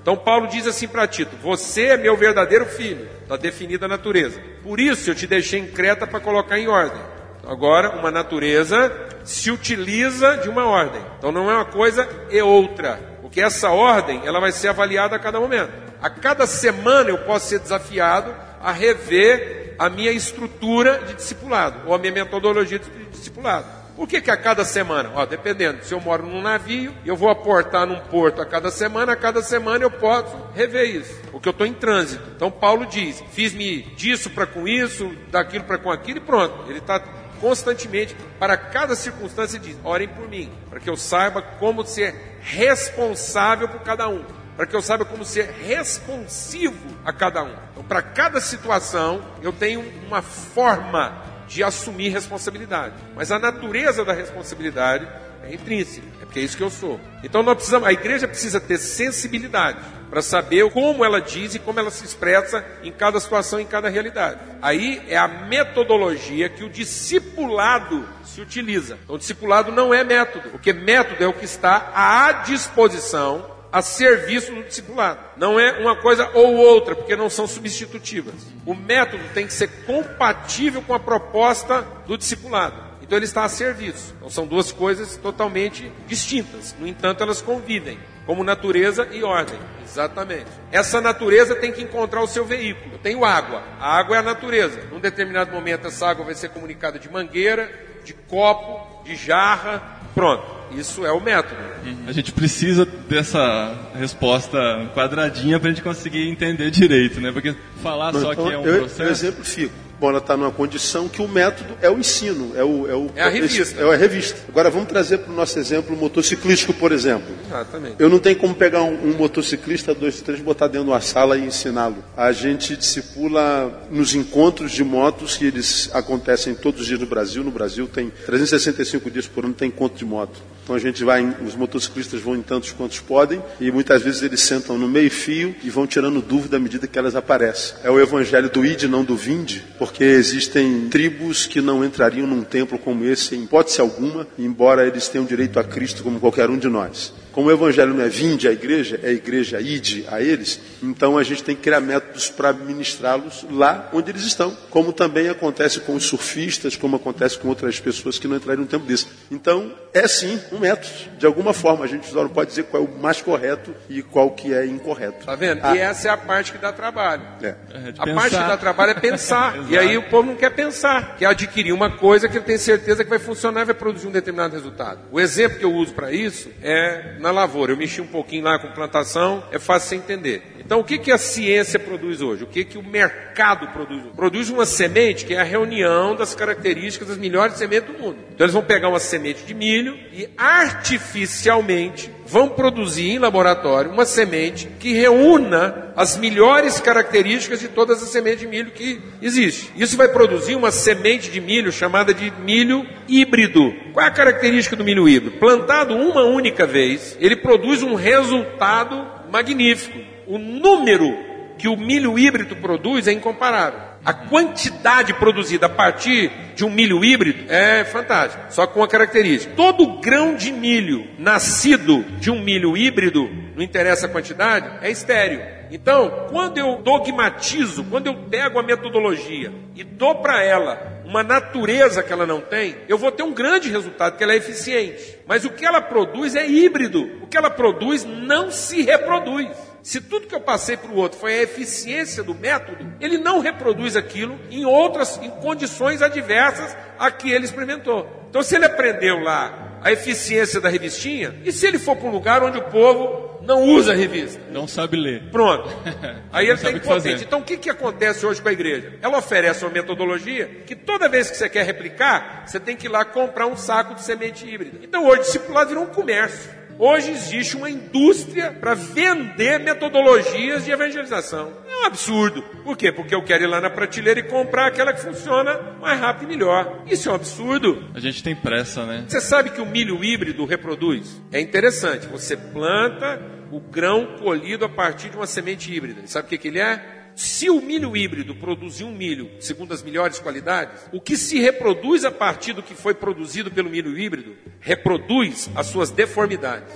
Então Paulo diz assim para Tito: Você é meu verdadeiro filho, da definida natureza. Por isso eu te deixei em Creta para colocar em ordem. Então, agora, uma natureza se utiliza de uma ordem. Então não é uma coisa e outra, porque essa ordem ela vai ser avaliada a cada momento. A cada semana eu posso ser desafiado a rever a minha estrutura de discipulado, ou a minha metodologia de discipulado. Por que, que a cada semana? Ó, dependendo, se eu moro num navio, eu vou aportar num porto a cada semana, a cada semana eu posso rever isso, porque eu estou em trânsito. Então Paulo diz: fiz-me disso para com isso, daquilo para com aquilo, e pronto. Ele está constantemente, para cada circunstância, diz: orem por mim, para que eu saiba como ser responsável por cada um para que eu saiba como ser responsivo a cada um. Então, para cada situação, eu tenho uma forma de assumir responsabilidade. Mas a natureza da responsabilidade é intrínseca, é porque é isso que eu sou. Então nós precisamos, a igreja precisa ter sensibilidade para saber como ela diz e como ela se expressa em cada situação, em cada realidade. Aí é a metodologia que o discipulado se utiliza. Então, o discipulado não é método, porque método é o que está à disposição a serviço do discipulado. Não é uma coisa ou outra, porque não são substitutivas. O método tem que ser compatível com a proposta do discipulado. Então ele está a serviço. Então são duas coisas totalmente distintas. No entanto, elas convivem, como natureza e ordem. Exatamente. Essa natureza tem que encontrar o seu veículo. Eu tenho água. A água é a natureza. Num determinado momento, essa água vai ser comunicada de mangueira, de copo, de jarra, Pronto, isso é o método. A gente precisa dessa resposta quadradinha para a gente conseguir entender direito, né? Porque falar só então, que é um eu, processo. Eu exemplifico Bom, ela está numa condição que o método é o ensino, é, o, é, o, é a revista. É a revista. Agora vamos trazer para o nosso exemplo motociclístico, por exemplo. Exatamente. Eu não tenho como pegar um, um motociclista, dois, três, botar dentro de uma sala e ensiná-lo. A gente discipula nos encontros de motos que eles acontecem todos os dias no Brasil. No Brasil tem 365 dias por ano tem encontro de moto. Então a gente vai, os motociclistas vão em tantos quantos podem e muitas vezes eles sentam no meio fio e vão tirando dúvida à medida que elas aparecem. É o evangelho do id, não do vinde, porque existem tribos que não entrariam num templo como esse em hipótese alguma, embora eles tenham direito a Cristo como qualquer um de nós. Como o evangelho não é vinde à igreja, é a igreja ide a eles, então a gente tem que criar métodos para ministrá-los lá onde eles estão. Como também acontece com os surfistas, como acontece com outras pessoas que não entraram no tempo desse. Então, é sim um método. De alguma forma, a gente só não pode dizer qual é o mais correto e qual que é incorreto. Tá vendo? Ah. E essa é a parte que dá trabalho. É. É a parte que dá trabalho é pensar. e aí o povo não quer pensar, quer adquirir uma coisa que ele tem certeza que vai funcionar e vai produzir um determinado resultado. O exemplo que eu uso para isso é na lavoura. Eu mexi um pouquinho lá com plantação, é fácil você entender. Então, o que, que a ciência produz hoje? O que, que o mercado produz hoje? Produz uma semente que é a reunião das características das melhores sementes do mundo. Então, eles vão pegar uma semente de milho e artificialmente vão produzir em laboratório uma semente que reúna as melhores características de todas as sementes de milho que existe. Isso vai produzir uma semente de milho chamada de milho híbrido. Qual é a característica do milho híbrido? Plantado uma única vez, ele produz um resultado magnífico o número que o milho híbrido produz é incomparável. A quantidade produzida a partir de um milho híbrido é fantástica, só com uma característica. Todo grão de milho nascido de um milho híbrido, não interessa a quantidade, é estéreo. Então, quando eu dogmatizo, quando eu pego a metodologia e dou para ela uma natureza que ela não tem, eu vou ter um grande resultado, porque ela é eficiente. Mas o que ela produz é híbrido. O que ela produz não se reproduz. Se tudo que eu passei para o outro foi a eficiência do método, ele não reproduz aquilo em outras, em condições adversas a que ele experimentou. Então, se ele aprendeu lá a eficiência da revistinha, e se ele for para um lugar onde o povo não usa a revista? Não sabe ler. Pronto. Aí ele tem potente. Então, o que, que acontece hoje com a igreja? Ela oferece uma metodologia que toda vez que você quer replicar, você tem que ir lá comprar um saco de semente híbrida. Então, hoje, discipulado virou um comércio. Hoje existe uma indústria para vender metodologias de evangelização. É um absurdo. Por quê? Porque eu quero ir lá na prateleira e comprar aquela que funciona mais rápido e melhor. Isso é um absurdo. A gente tem pressa, né? Você sabe que o milho híbrido reproduz? É interessante. Você planta o grão colhido a partir de uma semente híbrida. Sabe o que, que ele é? Se o milho híbrido produzir um milho segundo as melhores qualidades, o que se reproduz a partir do que foi produzido pelo milho híbrido, reproduz as suas deformidades.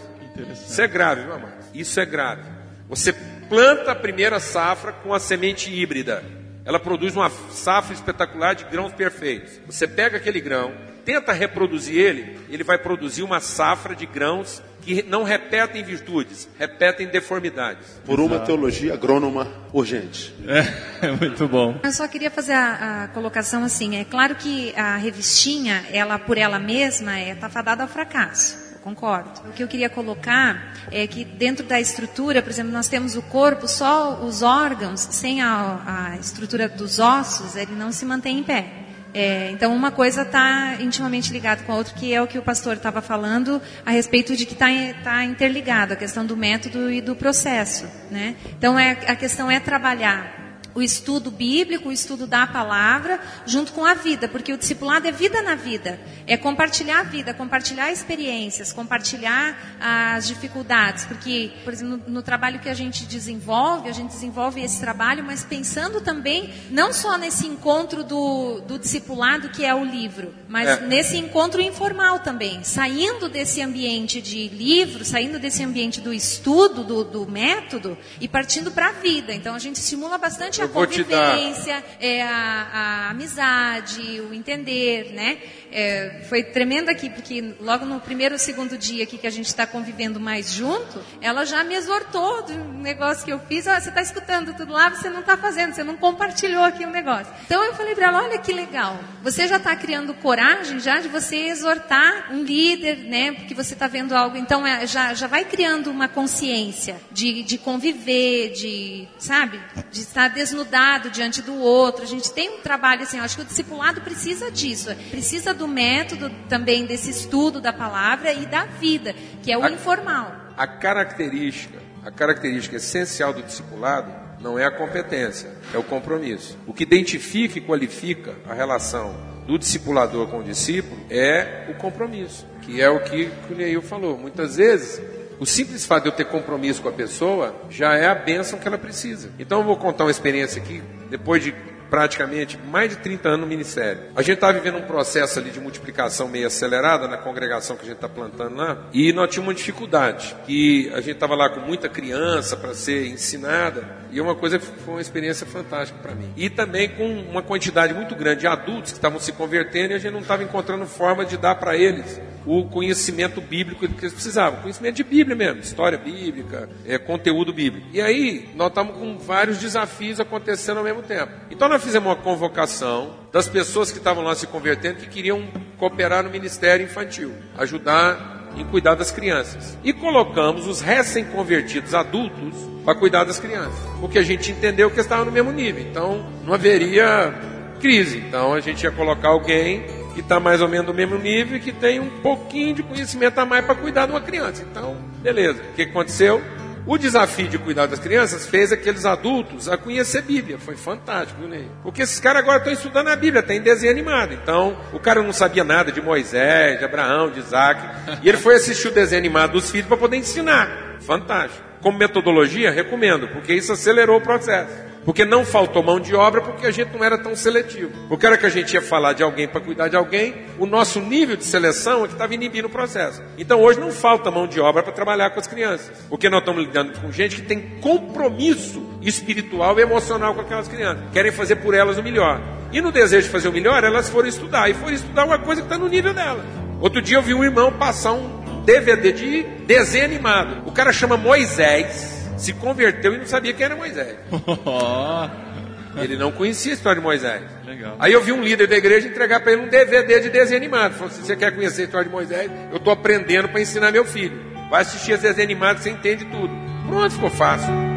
Isso é grave, meu amado. Isso é grave. Você planta a primeira safra com a semente híbrida. Ela produz uma safra espetacular de grãos perfeitos. Você pega aquele grão, tenta reproduzir ele, ele vai produzir uma safra de grãos que não repetem virtudes, repetem deformidades. Por uma teologia agrônoma urgente. É, é, muito bom. Eu só queria fazer a, a, colocação assim, é claro que a revistinha, ela por ela mesma, é tá fadada ao fracasso. Eu concordo. O que eu queria colocar é que dentro da estrutura, por exemplo, nós temos o corpo, só os órgãos, sem a, a estrutura dos ossos, ele não se mantém em pé. É, então, uma coisa está intimamente ligada com a outra, que é o que o pastor estava falando a respeito de que está tá interligado, a questão do método e do processo. Né? Então, é, a questão é trabalhar o estudo bíblico, o estudo da palavra, junto com a vida, porque o discipulado é vida na vida, é compartilhar a vida, compartilhar experiências, compartilhar as dificuldades, porque, por exemplo, no, no, trabalho que a gente desenvolve, a gente desenvolve esse trabalho, mas pensando também não só nesse encontro do, do discipulado que é o livro, mas é. nesse encontro informal também, saindo desse ambiente de livro, saindo desse ambiente do estudo, do, do método e partindo para a vida. Então a gente estimula bastante a convivência, é, a, a, amizade, o entender, né? É, foi tremendo aqui, porque logo no primeiro ou segundo dia aqui que a gente está convivendo mais junto, ela já me exortou do negócio que eu fiz. Ah, você está escutando tudo lá, você não está fazendo, você não compartilhou aqui o negócio. Então eu falei para ela, olha que legal, você já está criando coragem já de você exortar um líder, né? Porque você está vendo algo, então é, já, já vai criando uma consciência de, de conviver, de, sabe, de estar des desnudado diante do outro. A gente tem um trabalho assim, eu acho que o discipulado precisa disso, precisa do método também desse estudo da palavra e da vida, que é o a, informal. A característica, a característica essencial do discipulado não é a competência, é o compromisso. O que identifica e qualifica a relação do discipulador com o discípulo é o compromisso, que é o que o Neil falou. Muitas vezes o simples fato de eu ter compromisso com a pessoa já é a bênção que ela precisa. Então eu vou contar uma experiência aqui, depois de praticamente mais de 30 anos no ministério. A gente estava vivendo um processo ali de multiplicação meio acelerada na congregação que a gente está plantando lá, e nós tínhamos uma dificuldade, que a gente estava lá com muita criança para ser ensinada, e é uma coisa foi uma experiência fantástica para mim. E também com uma quantidade muito grande de adultos que estavam se convertendo e a gente não estava encontrando forma de dar para eles o conhecimento bíblico que eles precisavam. Conhecimento de Bíblia mesmo, história bíblica, é, conteúdo bíblico. E aí, nós estamos com vários desafios acontecendo ao mesmo tempo. Então, nós fizemos uma convocação das pessoas que estavam lá se convertendo que queriam cooperar no ministério infantil, ajudar em cuidar das crianças. E colocamos os recém-convertidos adultos para cuidar das crianças, porque a gente entendeu que estavam no mesmo nível. Então, não haveria crise. Então, a gente ia colocar alguém que está mais ou menos no mesmo nível e que tem um pouquinho de conhecimento a mais para cuidar de uma criança. Então, beleza. O que aconteceu? O desafio de cuidar das crianças fez aqueles adultos a conhecer Bíblia. Foi fantástico, Ney? Porque esses caras agora estão estudando a Bíblia, tem desenho animado. Então, o cara não sabia nada de Moisés, de Abraão, de Isaac. E ele foi assistir o desenho animado dos filhos para poder ensinar. Fantástico. Como metodologia, recomendo, porque isso acelerou o processo. Porque não faltou mão de obra, porque a gente não era tão seletivo. Porque era que a gente ia falar de alguém para cuidar de alguém, o nosso nível de seleção é que estava inibindo o processo. Então hoje não falta mão de obra para trabalhar com as crianças. Porque nós estamos lidando com gente que tem compromisso espiritual e emocional com aquelas crianças. Querem fazer por elas o melhor. E no desejo de fazer o melhor, elas foram estudar. E foram estudar uma coisa que está no nível delas. Outro dia eu vi um irmão passar um DVD de desenho animado. O cara chama Moisés se converteu e não sabia quem era Moisés. Ele não conhecia a história de Moisés. Legal. Aí eu vi um líder da igreja entregar para ele um DVD de desenho animado. Falou: se você quer conhecer a história de Moisés, eu estou aprendendo para ensinar meu filho. Vai assistir esse desenho animado, você entende tudo. Pronto, ficou fácil.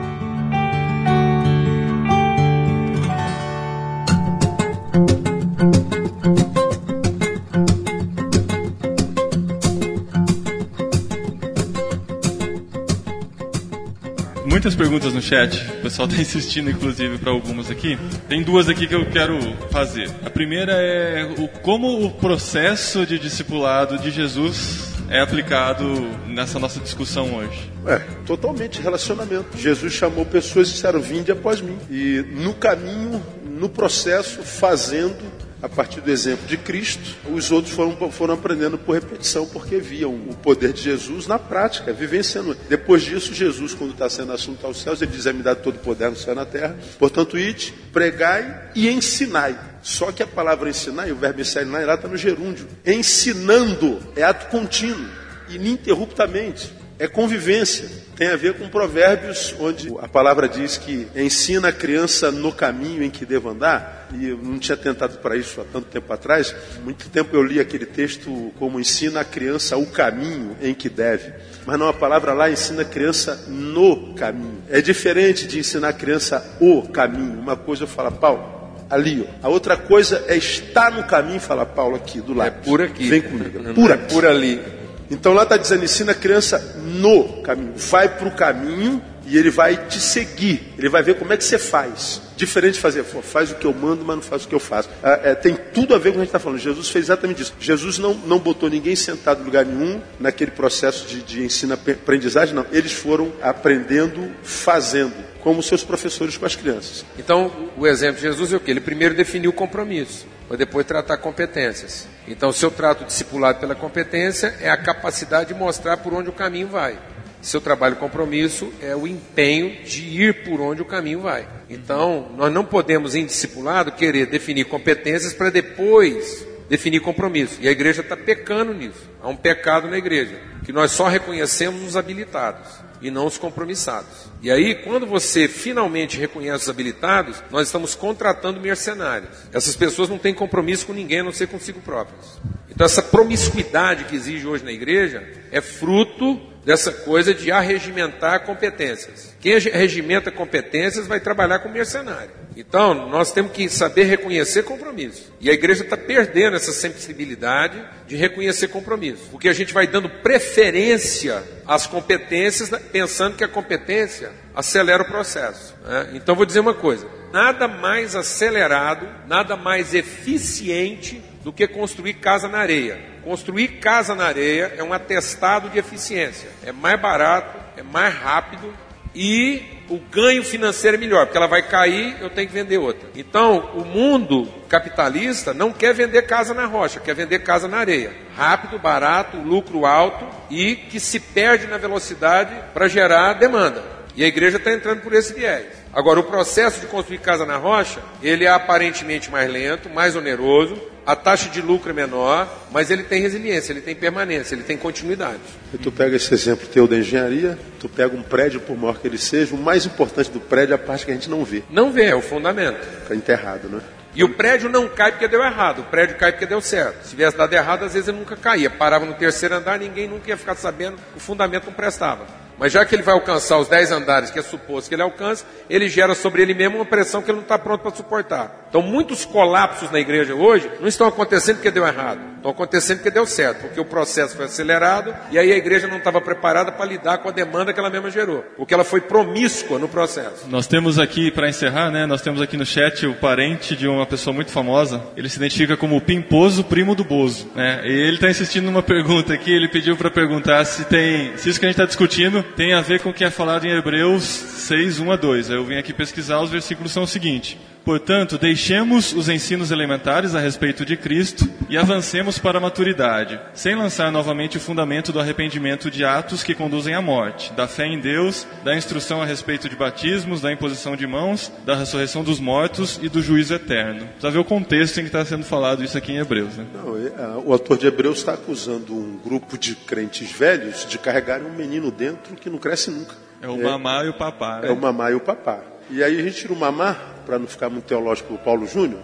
Muitas perguntas no chat. O pessoal está insistindo, inclusive, para algumas aqui. Tem duas aqui que eu quero fazer. A primeira é o, como o processo de discipulado de Jesus é aplicado nessa nossa discussão hoje? É, totalmente relacionamento. Jesus chamou pessoas e disseram: Vinde após mim. E no caminho, no processo, fazendo a partir do exemplo de Cristo, os outros foram, foram aprendendo por repetição, porque viam o poder de Jesus na prática, vivenciando. Depois disso, Jesus, quando está sendo assunto aos céus, ele diz: É-me dado todo o poder no céu e na terra. Portanto, ide, pregai e ensinai. Só que a palavra ensinar, e o verbo ensinar, ela está no gerúndio. Ensinando é ato contínuo, ininterruptamente, é convivência tem a ver com provérbios, onde a palavra diz que ensina a criança no caminho em que deva andar, e eu não tinha tentado para isso há tanto tempo atrás, muito tempo eu li aquele texto como ensina a criança o caminho em que deve. Mas não, a palavra lá ensina a criança no caminho. É diferente de ensinar a criança o caminho. Uma coisa eu falo, Paulo, ali, ó. A outra coisa é estar no caminho e falar, Paulo, aqui, do lado. É por aqui. Vem comigo. É por aqui. É por ali. Então lá está dizendo, ensina a criança no caminho. Vai para o caminho e ele vai te seguir. Ele vai ver como é que você faz. Diferente de fazer, faz o que eu mando, mas não faz o que eu faço. É, é, tem tudo a ver com o que a gente está falando. Jesus fez exatamente isso. Jesus não, não botou ninguém sentado em lugar nenhum naquele processo de, de ensino-aprendizagem, não. Eles foram aprendendo, fazendo, como seus professores com as crianças. Então, o exemplo de Jesus é o que? Ele primeiro definiu o compromisso para depois tratar competências. Então, se eu trato discipulado pela competência, é a capacidade de mostrar por onde o caminho vai. Seu trabalho compromisso é o empenho de ir por onde o caminho vai. Então, nós não podemos, em discipulado, querer definir competências para depois definir compromisso. E a igreja está pecando nisso. Há um pecado na igreja, que nós só reconhecemos os habilitados e não os compromissados. E aí, quando você finalmente reconhece os habilitados, nós estamos contratando mercenários. Essas pessoas não têm compromisso com ninguém, a não ser consigo próprios. Então, essa promiscuidade que exige hoje na igreja é fruto dessa coisa de arregimentar competências. Quem regimenta competências vai trabalhar com mercenário. Então, nós temos que saber reconhecer compromisso. E a igreja está perdendo essa sensibilidade de reconhecer compromisso. Porque a gente vai dando preferência às competências, né, pensando que a competência acelera o processo. Né? Então, vou dizer uma coisa: nada mais acelerado, nada mais eficiente do que construir casa na areia. Construir casa na areia é um atestado de eficiência. É mais barato, é mais rápido e o ganho financeiro é melhor, porque ela vai cair, eu tenho que vender outra. Então, o mundo capitalista não quer vender casa na rocha, quer vender casa na areia. Rápido, barato, lucro alto e que se perde na velocidade para gerar demanda. E a igreja está entrando por esse viés. Agora, o processo de construir casa na rocha, ele é aparentemente mais lento, mais oneroso, a taxa de lucro é menor, mas ele tem resiliência, ele tem permanência, ele tem continuidade. E tu pega esse exemplo teu da engenharia, tu pega um prédio, por maior que ele seja, o mais importante do prédio é a parte que a gente não vê. Não vê, é o fundamento. Fica enterrado, né? E o prédio não cai porque deu errado, o prédio cai porque deu certo. Se tivesse dado errado, às vezes ele nunca caía. Parava no terceiro andar, ninguém nunca ia ficar sabendo, o fundamento não prestava. Mas já que ele vai alcançar os 10 andares, que é suposto que ele alcance, ele gera sobre ele mesmo uma pressão que ele não está pronto para suportar. Então, muitos colapsos na igreja hoje não estão acontecendo porque deu errado, estão acontecendo porque deu certo, porque o processo foi acelerado e aí a igreja não estava preparada para lidar com a demanda que ela mesma gerou, porque ela foi promíscua no processo. Nós temos aqui, para encerrar, né, nós temos aqui no chat o parente de uma pessoa muito famosa, ele se identifica como Pimposo, primo do Bozo. Né, e ele está insistindo numa pergunta aqui, ele pediu para perguntar se tem, se isso que a gente está discutindo tem a ver com o que é falado em Hebreus 6, 1 a 2. Aí eu vim aqui pesquisar, os versículos são o seguinte. Portanto, deixemos os ensinos elementares a respeito de Cristo e avancemos para a maturidade, sem lançar novamente o fundamento do arrependimento de atos que conduzem à morte, da fé em Deus, da instrução a respeito de batismos, da imposição de mãos, da ressurreição dos mortos e do juízo eterno. Precisa ver o contexto em que está sendo falado isso aqui em Hebreus. Né? Não, é, o autor de Hebreus está acusando um grupo de crentes velhos de carregarem um menino dentro que não cresce nunca. É o mamá e o papá. Né? É o mamá e o papá. E aí a gente tira o mamá, para não ficar muito teológico o Paulo Júnior,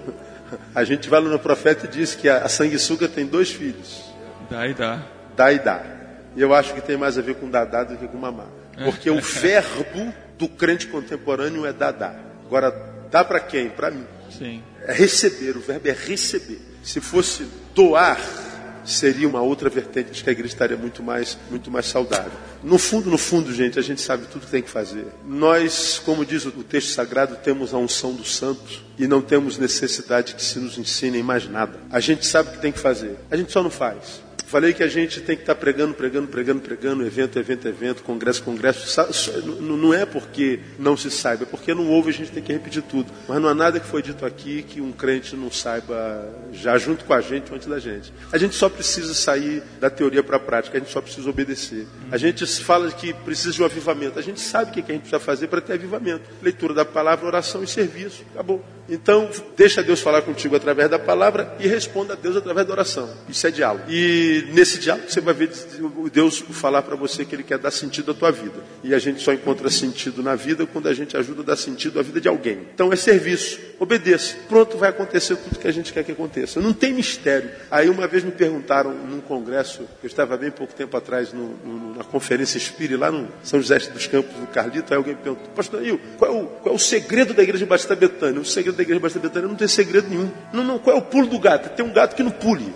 a gente vai lá no profeta e diz que a, a sanguessuga tem dois filhos. Dá e dá. Dá e dá. E eu acho que tem mais a ver com dadá do que com mamá. Porque o verbo do crente contemporâneo é dadá. Agora, dá para quem? Para mim. Sim. É receber, o verbo é receber. Se fosse doar, seria uma outra vertente de que a igreja estaria muito mais, muito mais saudável. No fundo, no fundo, gente, a gente sabe tudo que tem que fazer. Nós, como diz o texto sagrado, temos a unção do santo e não temos necessidade que se nos ensinem mais nada. A gente sabe o que tem que fazer, a gente só não faz. Falei que a gente tem que estar pregando, pregando, pregando, pregando, evento, evento, evento, congresso, congresso. Não é porque não se saiba, é porque não ouve, a gente tem que repetir tudo. Mas não há nada que foi dito aqui que um crente não saiba já junto com a gente, antes da gente. A gente só precisa sair da teoria para a prática, a gente só precisa obedecer. A gente fala que precisa de um avivamento, a gente sabe o que a gente precisa fazer para ter avivamento. Leitura da palavra, oração e serviço. Acabou. Então, deixa Deus falar contigo através da palavra e responda a Deus através da oração. Isso é diálogo. E nesse diálogo você vai ver Deus falar para você que Ele quer dar sentido à tua vida. E a gente só encontra sentido na vida quando a gente ajuda a dar sentido à vida de alguém. Então é serviço. Obedeça. Pronto, vai acontecer tudo que a gente quer que aconteça. Não tem mistério. Aí uma vez me perguntaram num congresso, eu estava bem pouco tempo atrás no, no, na conferência Espírita, lá no São José dos Campos, no Carlito, aí alguém me perguntou, pastor Danil, qual, é o, qual é o segredo da igreja Batista Betânia? O segredo da igreja Batista Betânia não tem segredo nenhum. Não, não, qual é o pulo do gato? Tem um gato que não pule.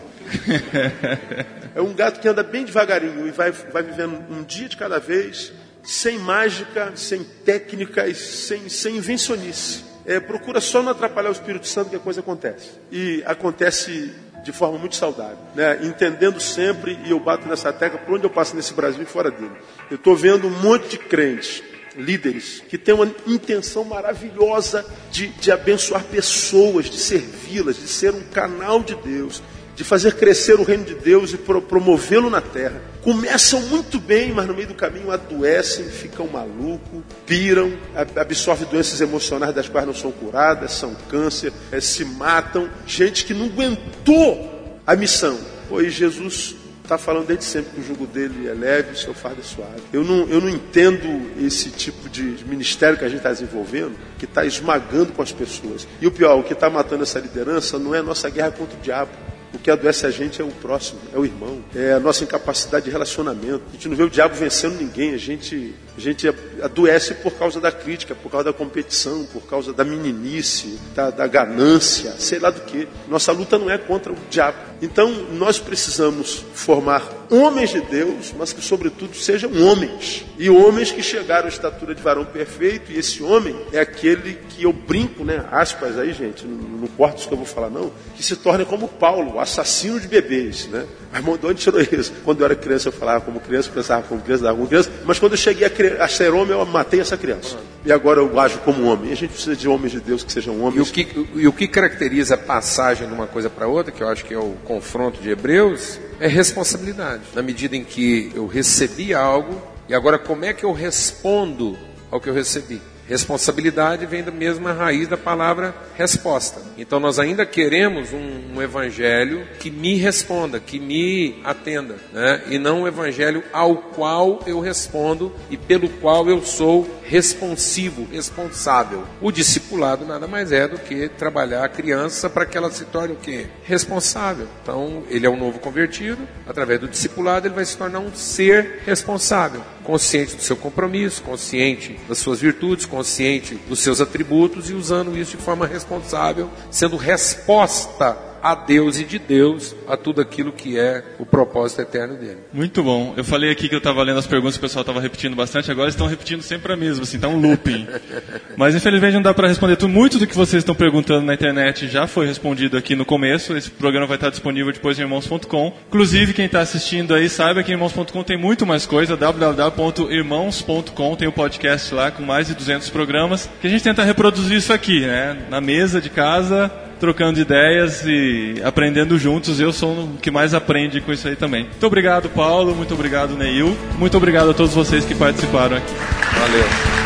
É um gato que anda bem devagarinho e vai, vai vivendo um dia de cada vez, sem mágica, sem técnicas, sem, sem invencionice. É, procura só não atrapalhar o Espírito Santo que a coisa acontece. E acontece de forma muito saudável, né? entendendo sempre, e eu bato nessa tecla por onde eu passo nesse Brasil e fora dele. Eu estou vendo um monte de crentes líderes que têm uma intenção maravilhosa de, de abençoar pessoas, de servi-las, de ser um canal de Deus, de fazer crescer o reino de Deus e pro, promovê-lo na terra. Começam muito bem, mas no meio do caminho adoecem, ficam malucos, piram, absorvem doenças emocionais das quais não são curadas, são câncer, é, se matam. Gente que não aguentou a missão. Pois Jesus está falando desde sempre que o jugo dele é leve, o seu fardo é suave. Eu não, eu não entendo esse tipo de ministério que a gente está desenvolvendo, que está esmagando com as pessoas. E o pior, o que está matando essa liderança não é a nossa guerra contra o diabo. O que adoece a gente é o próximo, é o irmão, é a nossa incapacidade de relacionamento. A gente não vê o diabo vencendo ninguém, a gente, a gente adoece por causa da crítica, por causa da competição, por causa da meninice, da, da ganância, sei lá do que. Nossa luta não é contra o diabo. Então nós precisamos formar homens de Deus, mas que sobretudo sejam homens. E homens que chegaram à estatura de varão perfeito, e esse homem é aquele que eu brinco, né? Aspas aí, gente, não, não isso que eu vou falar, não, que se torne como Paulo, assassino de bebês, né? Mas de onde tirou isso? Quando eu era criança, eu falava como criança, pensava como criança, dava como criança, mas quando eu cheguei a, a ser homem, eu matei essa criança. E agora eu ajo como homem. E a gente precisa de homens de Deus que sejam homens. E o que, e o que caracteriza a passagem de uma coisa para outra, que eu acho que é o confronto de Hebreus, é responsabilidade. Na medida em que eu recebi algo, e agora como é que eu respondo ao que eu recebi? Responsabilidade vem da mesma raiz da palavra resposta. Então nós ainda queremos um, um evangelho que me responda, que me atenda, né? e não um evangelho ao qual eu respondo e pelo qual eu sou responsivo, responsável. O discipulado nada mais é do que trabalhar a criança para que ela se torne o quê? Responsável. Então, ele é um novo convertido, através do discipulado ele vai se tornar um ser responsável, consciente do seu compromisso, consciente das suas virtudes, consciente dos seus atributos e usando isso de forma responsável, sendo resposta a Deus e de Deus a tudo aquilo que é o propósito eterno dele. Muito bom. Eu falei aqui que eu estava lendo as perguntas, o pessoal estava repetindo bastante, agora estão repetindo sempre a mesma, assim, tá um looping. Mas infelizmente não dá para responder tudo. Muito do que vocês estão perguntando na internet já foi respondido aqui no começo. Esse programa vai estar disponível depois em irmãos.com. Inclusive, quem está assistindo aí saiba que irmãos.com tem muito mais coisa. www.irmãos.com tem o um podcast lá com mais de 200 programas que a gente tenta reproduzir isso aqui, né? Na mesa de casa, trocando ideias e aprendendo juntos. Eu sou o que mais aprende com isso aí também. Muito obrigado, Paulo. Muito obrigado, Neil. Muito obrigado a todos vocês que participaram aqui. Valeu.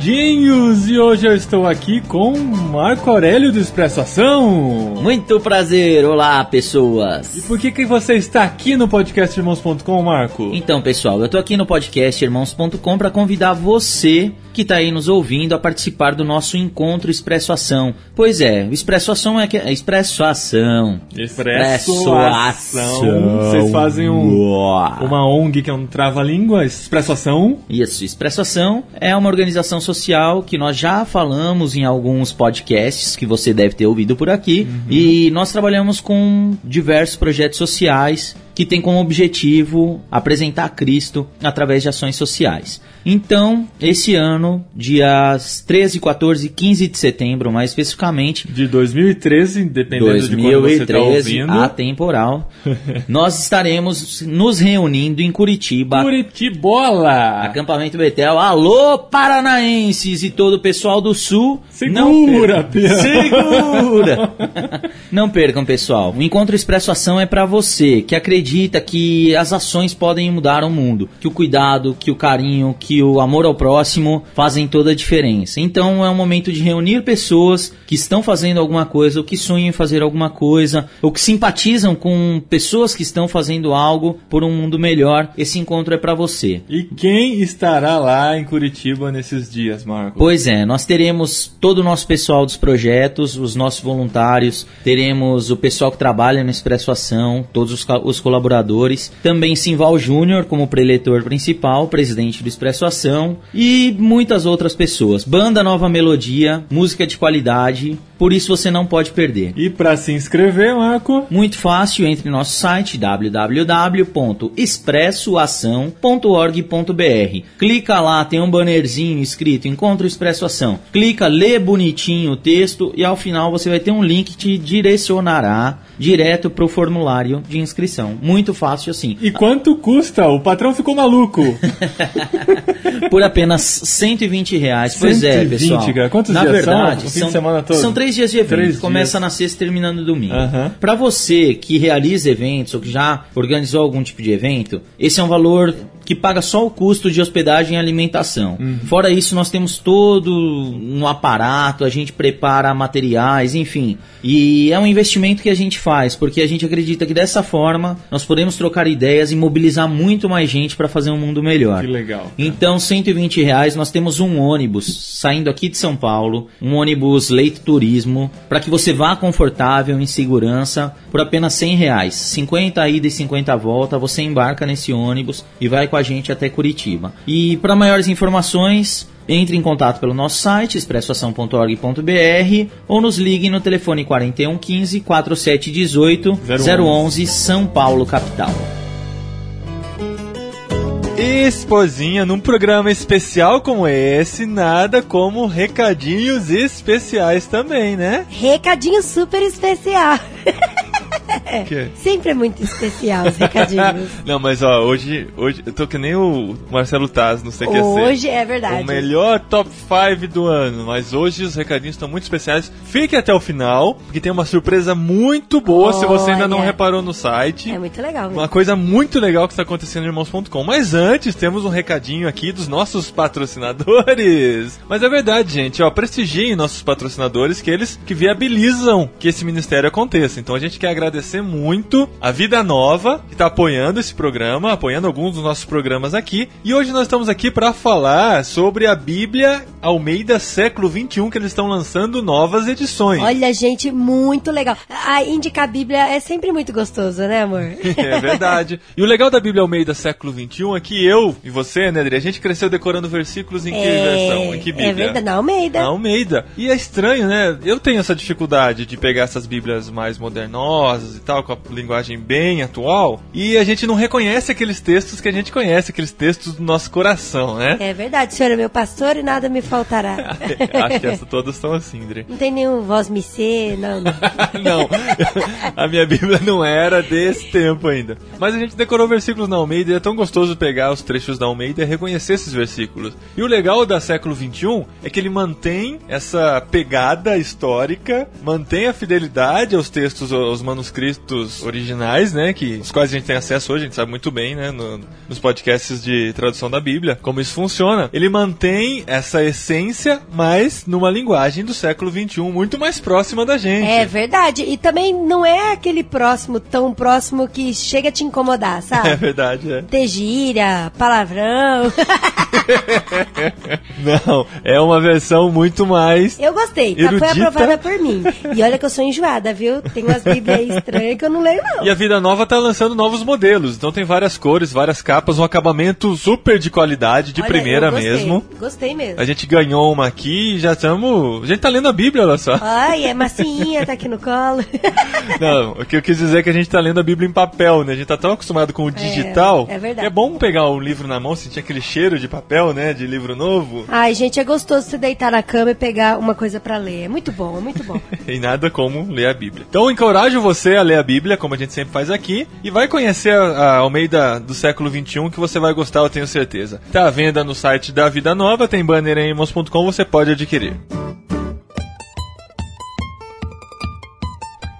Recadinhos! E hoje eu estou aqui com Marco Aurélio do Expresso Ação. Muito prazer, olá pessoas! E por que, que você está aqui no podcast Irmãos.com, Marco? Então, pessoal, eu estou aqui no podcast Irmãos.com para convidar você que está aí nos ouvindo a participar do nosso encontro Expresso Ação. Pois é, o Expresso Ação é que é Expresso Ação. Expresso, Expresso Ação. Vocês fazem um, uma ONG que é um trava-língua, Expresso Ação. Isso, Expresso Ação é uma organização social que nós já falamos em alguns podcasts que você deve ter ouvido por aqui uhum. e nós trabalhamos com diversos projetos sociais que tem como objetivo apresentar Cristo através de ações sociais. Então, esse ano, dias 13, 14 e 15 de setembro, mais especificamente. De 2013, dependendo 2013, de quando você está ouvindo. atemporal. nós estaremos nos reunindo em Curitiba. Curitibola! Acampamento Betel. Alô, paranaenses e todo o pessoal do Sul. Segura, Pia! Segura! Não percam, pessoal. O Encontro Expresso Ação é para você que acredita que as ações podem mudar o mundo. Que o cuidado, que o carinho, que que o amor ao próximo fazem toda a diferença. Então é um momento de reunir pessoas que estão fazendo alguma coisa, ou que sonham em fazer alguma coisa, ou que simpatizam com pessoas que estão fazendo algo por um mundo melhor. Esse encontro é para você. E quem estará lá em Curitiba nesses dias, Marco? Pois é, nós teremos todo o nosso pessoal dos projetos, os nossos voluntários, teremos o pessoal que trabalha no Expresso Ação, todos os, os colaboradores, também Simval Júnior como preletor principal, presidente do Expresso Ação e muitas outras pessoas. Banda Nova Melodia, música de qualidade, por isso você não pode perder. E para se inscrever, Marco? Muito fácil, entre no nosso site www.expressoação.org.br. Clica lá, tem um bannerzinho escrito Encontro Expresso Ação. Clica, lê bonitinho o texto e ao final você vai ter um link que te direcionará direto para o formulário de inscrição. Muito fácil assim. E quanto custa? O patrão ficou maluco. Por apenas 120 reais. Pois 120, é, pessoal. Cara. Quantos na dias verdade, são? São, são três dias de evento. Três Começa dias. na sexta terminando no domingo. Uhum. Para você que realiza eventos ou que já organizou algum tipo de evento, esse é um valor que paga só o custo de hospedagem e alimentação. Uhum. Fora isso, nós temos todo um aparato, a gente prepara materiais, enfim. E é um investimento que a gente faz, porque a gente acredita que dessa forma nós podemos trocar ideias e mobilizar muito mais gente para fazer um mundo melhor. Que legal. Cara. Então, 120 reais, nós temos um ônibus saindo aqui de São Paulo, um ônibus leite turismo, para que você vá confortável, em segurança, por apenas 100 reais. 50 ida e 50 volta, você embarca nesse ônibus e vai com a gente até Curitiba. E para maiores informações, entre em contato pelo nosso site expressoação.org.br ou nos ligue no telefone 41 15 4718 011 São Paulo capital. Esposinha, num programa especial como esse, nada como recadinhos especiais também, né? Recadinho super especial. É, sempre é muito especial os recadinhos. Não, mas ó, hoje, hoje eu tô que nem o Marcelo Taz, não sei o que é Hoje é verdade. O melhor top 5 do ano, mas hoje os recadinhos estão muito especiais. Fique até o final, porque tem uma surpresa muito boa Olha. se você ainda não reparou no site. É muito legal. Mesmo. Uma coisa muito legal que está acontecendo no irmãos.com. Mas antes, temos um recadinho aqui dos nossos patrocinadores. Mas é verdade, gente, ó, prestigiem nossos patrocinadores, que eles que viabilizam que esse ministério aconteça. Então a gente quer agradecer agradecer muito a Vida Nova, que está apoiando esse programa, apoiando alguns dos nossos programas aqui. E hoje nós estamos aqui para falar sobre a Bíblia Almeida século 21, que eles estão lançando novas edições. Olha, gente, muito legal. A indicar a Bíblia é sempre muito gostoso, né, amor? é verdade. E o legal da Bíblia Almeida século 21 é que eu e você, né, Adri, a gente cresceu decorando versículos em que é... versão? Em que Bíblia? É verdade, na Almeida. Na Almeida. E é estranho, né? Eu tenho essa dificuldade de pegar essas Bíblias mais modernosas e tal com a linguagem bem atual, e a gente não reconhece aqueles textos que a gente conhece, aqueles textos do nosso coração, né? É verdade, o senhor é meu pastor e nada me faltará. Acho que essas todas são assim, Dre. Não tem nenhum voz me ser, não. Não. não, a minha Bíblia não era desse tempo ainda. Mas a gente decorou versículos na Almeida e é tão gostoso pegar os trechos da Almeida e reconhecer esses versículos. E o legal da século 21 é que ele mantém essa pegada histórica, mantém a fidelidade aos textos, aos manuscritos textos originais, né, que os quais a gente tem acesso hoje, a gente sabe muito bem, né, no, nos podcasts de tradução da Bíblia, como isso funciona. Ele mantém essa essência, mas numa linguagem do século 21 muito mais próxima da gente. É verdade. E também não é aquele próximo tão próximo que chega a te incomodar, sabe? É verdade, é. Ter gíria, palavrão. não, é uma versão muito mais. Eu gostei, tá, foi aprovada por mim. E olha que eu sou enjoada, viu? Tem umas Bíblias que eu não leio, não. E a Vida Nova tá lançando novos modelos. Então tem várias cores, várias capas, um acabamento super de qualidade, de olha, primeira gostei, mesmo. Gostei mesmo. A gente ganhou uma aqui e já estamos. A gente tá lendo a Bíblia, olha só. Ai, é massinha, tá aqui no colo. não, o que eu quis dizer é que a gente tá lendo a Bíblia em papel, né? A gente tá tão acostumado com o é, digital. É, é verdade. é bom pegar um livro na mão, sentir aquele cheiro de papel, né? De livro novo. Ai, gente, é gostoso se deitar na cama e pegar uma coisa para ler. É muito bom, é muito bom. e nada como ler a Bíblia. Então, encorajo você a ler a Bíblia, como a gente sempre faz aqui, e vai conhecer a, a Almeida do século XXI que você vai gostar, eu tenho certeza. Tá à venda no site da Vida Nova, tem banner em irmãos.com, você pode adquirir.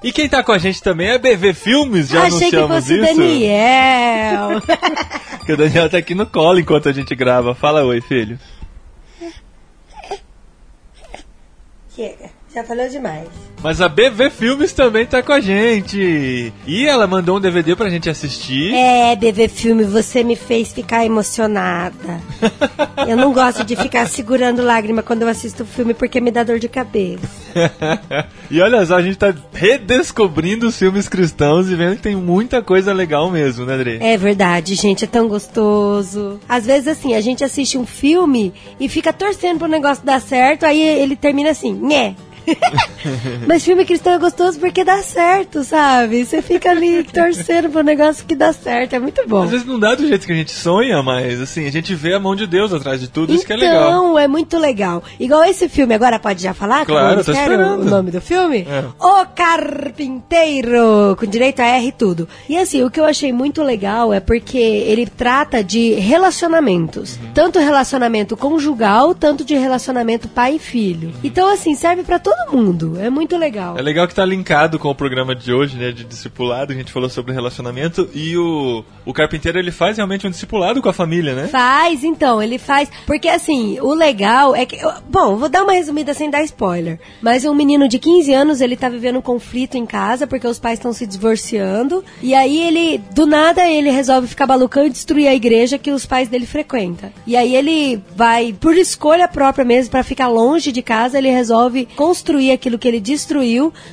E quem tá com a gente também é BV Filmes, já Achei anunciamos que fosse isso. Daniel. que o Daniel tá aqui no colo enquanto a gente grava. Fala oi, filho. Chega, já falou demais. Mas a BV Filmes também tá com a gente. E ela mandou um DVD pra gente assistir. É, BV Filme, você me fez ficar emocionada. eu não gosto de ficar segurando lágrima quando eu assisto filme porque me dá dor de cabeça. e olha só, a gente tá redescobrindo os filmes cristãos e vendo que tem muita coisa legal mesmo, né, André? É verdade, gente, é tão gostoso. Às vezes, assim, a gente assiste um filme e fica torcendo pro negócio dar certo, aí ele termina assim, né? Mas filme cristão é gostoso porque dá certo, sabe? Você fica ali torcendo pro negócio que dá certo, é muito bom. Às vezes não dá do jeito que a gente sonha, mas assim, a gente vê a mão de Deus atrás de tudo, então, isso que é legal. Então, é muito legal. Igual esse filme, agora pode já falar? Claro, tô esperando. O nome do filme? É. O Carpinteiro, com direito a R e tudo. E assim, o que eu achei muito legal é porque ele trata de relacionamentos. Uhum. Tanto relacionamento conjugal, tanto de relacionamento pai e filho. Então, assim, serve para todo mundo. É muito legal. É legal que tá linkado com o programa de hoje, né, de discipulado, a gente falou sobre relacionamento e o, o carpinteiro ele faz realmente um discipulado com a família, né? Faz, então, ele faz. Porque assim, o legal é que. Bom, vou dar uma resumida sem dar spoiler. Mas um menino de 15 anos, ele tá vivendo um conflito em casa porque os pais estão se divorciando. E aí ele, do nada, ele resolve ficar balucão e destruir a igreja que os pais dele frequentam. E aí ele vai, por escolha própria mesmo, para ficar longe de casa, ele resolve construir aquilo que ele destruiu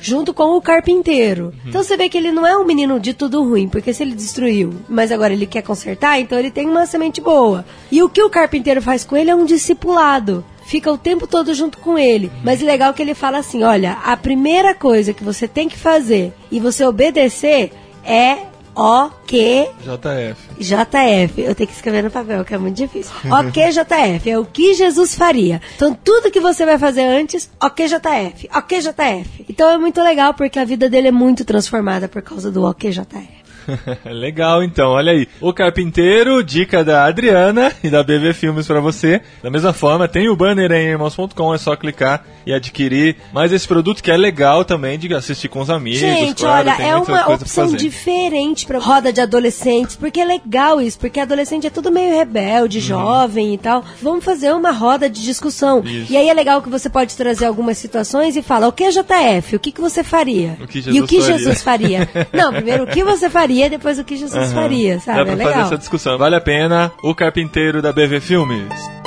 junto com o carpinteiro. Uhum. Então você vê que ele não é um menino de tudo ruim, porque se ele destruiu, mas agora ele quer consertar, então ele tem uma semente boa. E o que o carpinteiro faz com ele é um discipulado fica o tempo todo junto com ele. Mas legal que ele fala assim: olha, a primeira coisa que você tem que fazer e você obedecer é o Q JF. JF. Eu tenho que escrever no papel, que é muito difícil. O Q JF é o que Jesus faria. Então tudo que você vai fazer antes, O JF. Então é muito legal porque a vida dele é muito transformada por causa do O Q JF. Legal, então, olha aí. O Carpinteiro, dica da Adriana e da BV Filmes para você. Da mesma forma, tem o banner em irmãos.com, é só clicar e adquirir. Mas esse produto que é legal também de assistir com os amigos. Gente, claro, olha, é uma opção diferente para roda de adolescentes, porque é legal isso, porque adolescente é tudo meio rebelde, uhum. jovem e tal. Vamos fazer uma roda de discussão. Isso. E aí é legal que você pode trazer algumas situações e fala, o que é JF? O que, que você faria? O que Jesus e o que faria? Jesus faria? Não, primeiro, o que você faria? Faria depois o que Jesus uhum. faria, sabe? Dá pra é fazer legal. essa discussão. Vale a pena. O Carpinteiro da BV Filmes.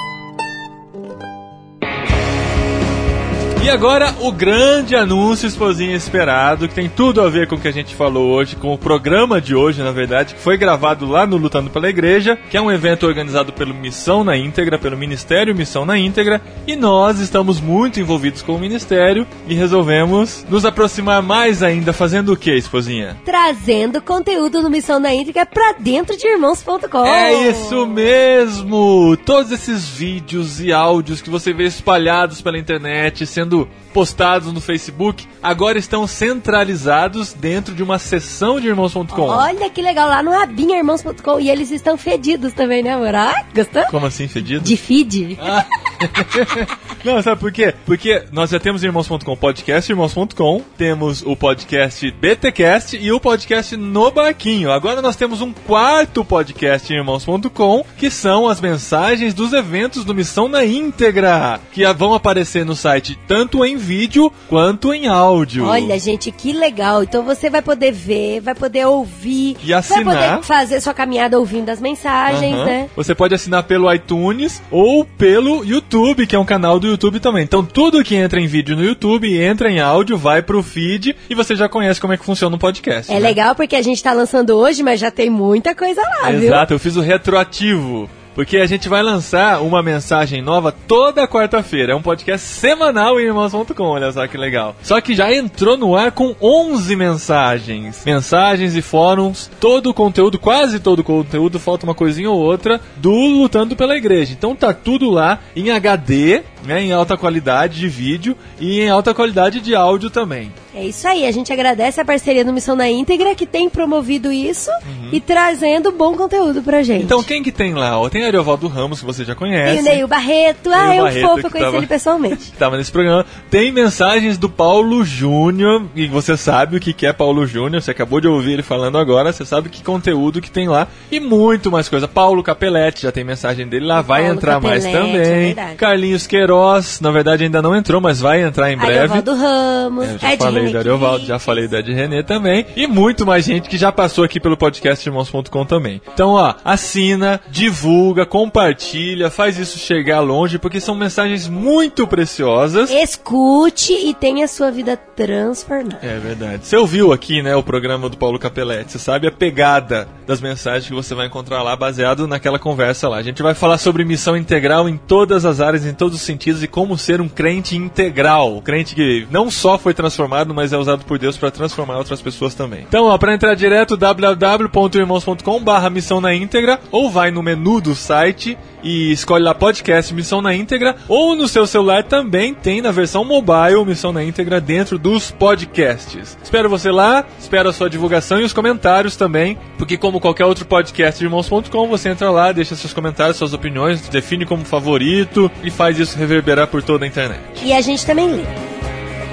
E agora o grande anúncio esposinha esperado, que tem tudo a ver com o que a gente falou hoje, com o programa de hoje, na verdade, que foi gravado lá no Lutando pela Igreja, que é um evento organizado pelo Missão na Íntegra, pelo Ministério Missão na Íntegra, e nós estamos muito envolvidos com o Ministério e resolvemos nos aproximar mais ainda, fazendo o que, esposinha? Trazendo conteúdo do Missão na Íntegra pra dentro de irmãos.com. É isso mesmo! Todos esses vídeos e áudios que você vê espalhados pela internet, sendo sendo postados no Facebook, agora estão centralizados dentro de uma seção de irmãos.com. Olha que legal, lá no abinha irmãos.com. E eles estão fedidos também, né, amor? Ah, gostou? Como assim, fedidos? De feed. Ah. Não, sabe por quê? Porque nós já temos irmãos.com podcast, irmãos.com, temos o podcast BTcast e o podcast No Barquinho. Agora nós temos um quarto podcast irmãos.com, que são as mensagens dos eventos do Missão na íntegra, que vão aparecer no site tanto em vídeo quanto em áudio. Olha, gente, que legal. Então você vai poder ver, vai poder ouvir, e assinar. vai poder fazer sua caminhada ouvindo as mensagens, uhum. né? Você pode assinar pelo iTunes ou pelo YouTube, que é um canal do YouTube também. Então tudo que entra em vídeo no YouTube entra em áudio, vai pro feed e você já conhece como é que funciona o podcast. É né? legal porque a gente tá lançando hoje, mas já tem muita coisa lá, Exato, viu? Exato, eu fiz o retroativo. Porque a gente vai lançar uma mensagem nova toda quarta-feira. É um podcast semanal em irmãos.com, olha só que legal. Só que já entrou no ar com 11 mensagens. Mensagens e fóruns, todo o conteúdo, quase todo o conteúdo, falta uma coisinha ou outra, do Lutando pela Igreja. Então tá tudo lá em HD, né, em alta qualidade de vídeo e em alta qualidade de áudio também. É isso aí, a gente agradece a parceria do Missão na Íntegra que tem promovido isso uhum. e trazendo bom conteúdo pra gente. Então quem que tem lá? Tem Ariovaldo Ramos, que você já conhece. Tem o Neil Barreto, Neil ah, é um fofo, eu conheci tava, ele pessoalmente. Tava nesse programa. Tem mensagens do Paulo Júnior, e você sabe o que é Paulo Júnior, você acabou de ouvir ele falando agora, você sabe que conteúdo que tem lá e muito mais coisa. Paulo Capelletti, já tem mensagem dele lá, vai Paulo entrar Capelletti, mais também. É Carlinhos Queiroz, na verdade ainda não entrou, mas vai entrar em breve. Ariovaldo Ramos, é, Ed falei do Ariovaldo, já falei da Ed René também. E muito mais gente que já passou aqui pelo podcast irmãos.com também. Então, ó, assina, divulga, compartilha, faz isso chegar longe, porque são mensagens muito preciosas. Escute e tenha sua vida transformada. É verdade. Você ouviu aqui, né, o programa do Paulo Capelletti, você sabe a pegada das mensagens que você vai encontrar lá, baseado naquela conversa lá. A gente vai falar sobre missão integral em todas as áreas, em todos os sentidos, e como ser um crente integral. Um crente que não só foi transformado, mas é usado por Deus para transformar outras pessoas também. Então, ó, para entrar direto, www.irmãos.com barra missão na íntegra, ou vai no menu do site e escolhe lá podcast Missão na íntegra, ou no seu celular também tem na versão mobile Missão na íntegra dentro dos podcasts. Espero você lá, espero a sua divulgação e os comentários também, porque como qualquer outro podcast de irmãos.com, você entra lá, deixa seus comentários, suas opiniões, define como favorito e faz isso reverberar por toda a internet. E a gente também lê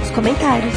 os comentários.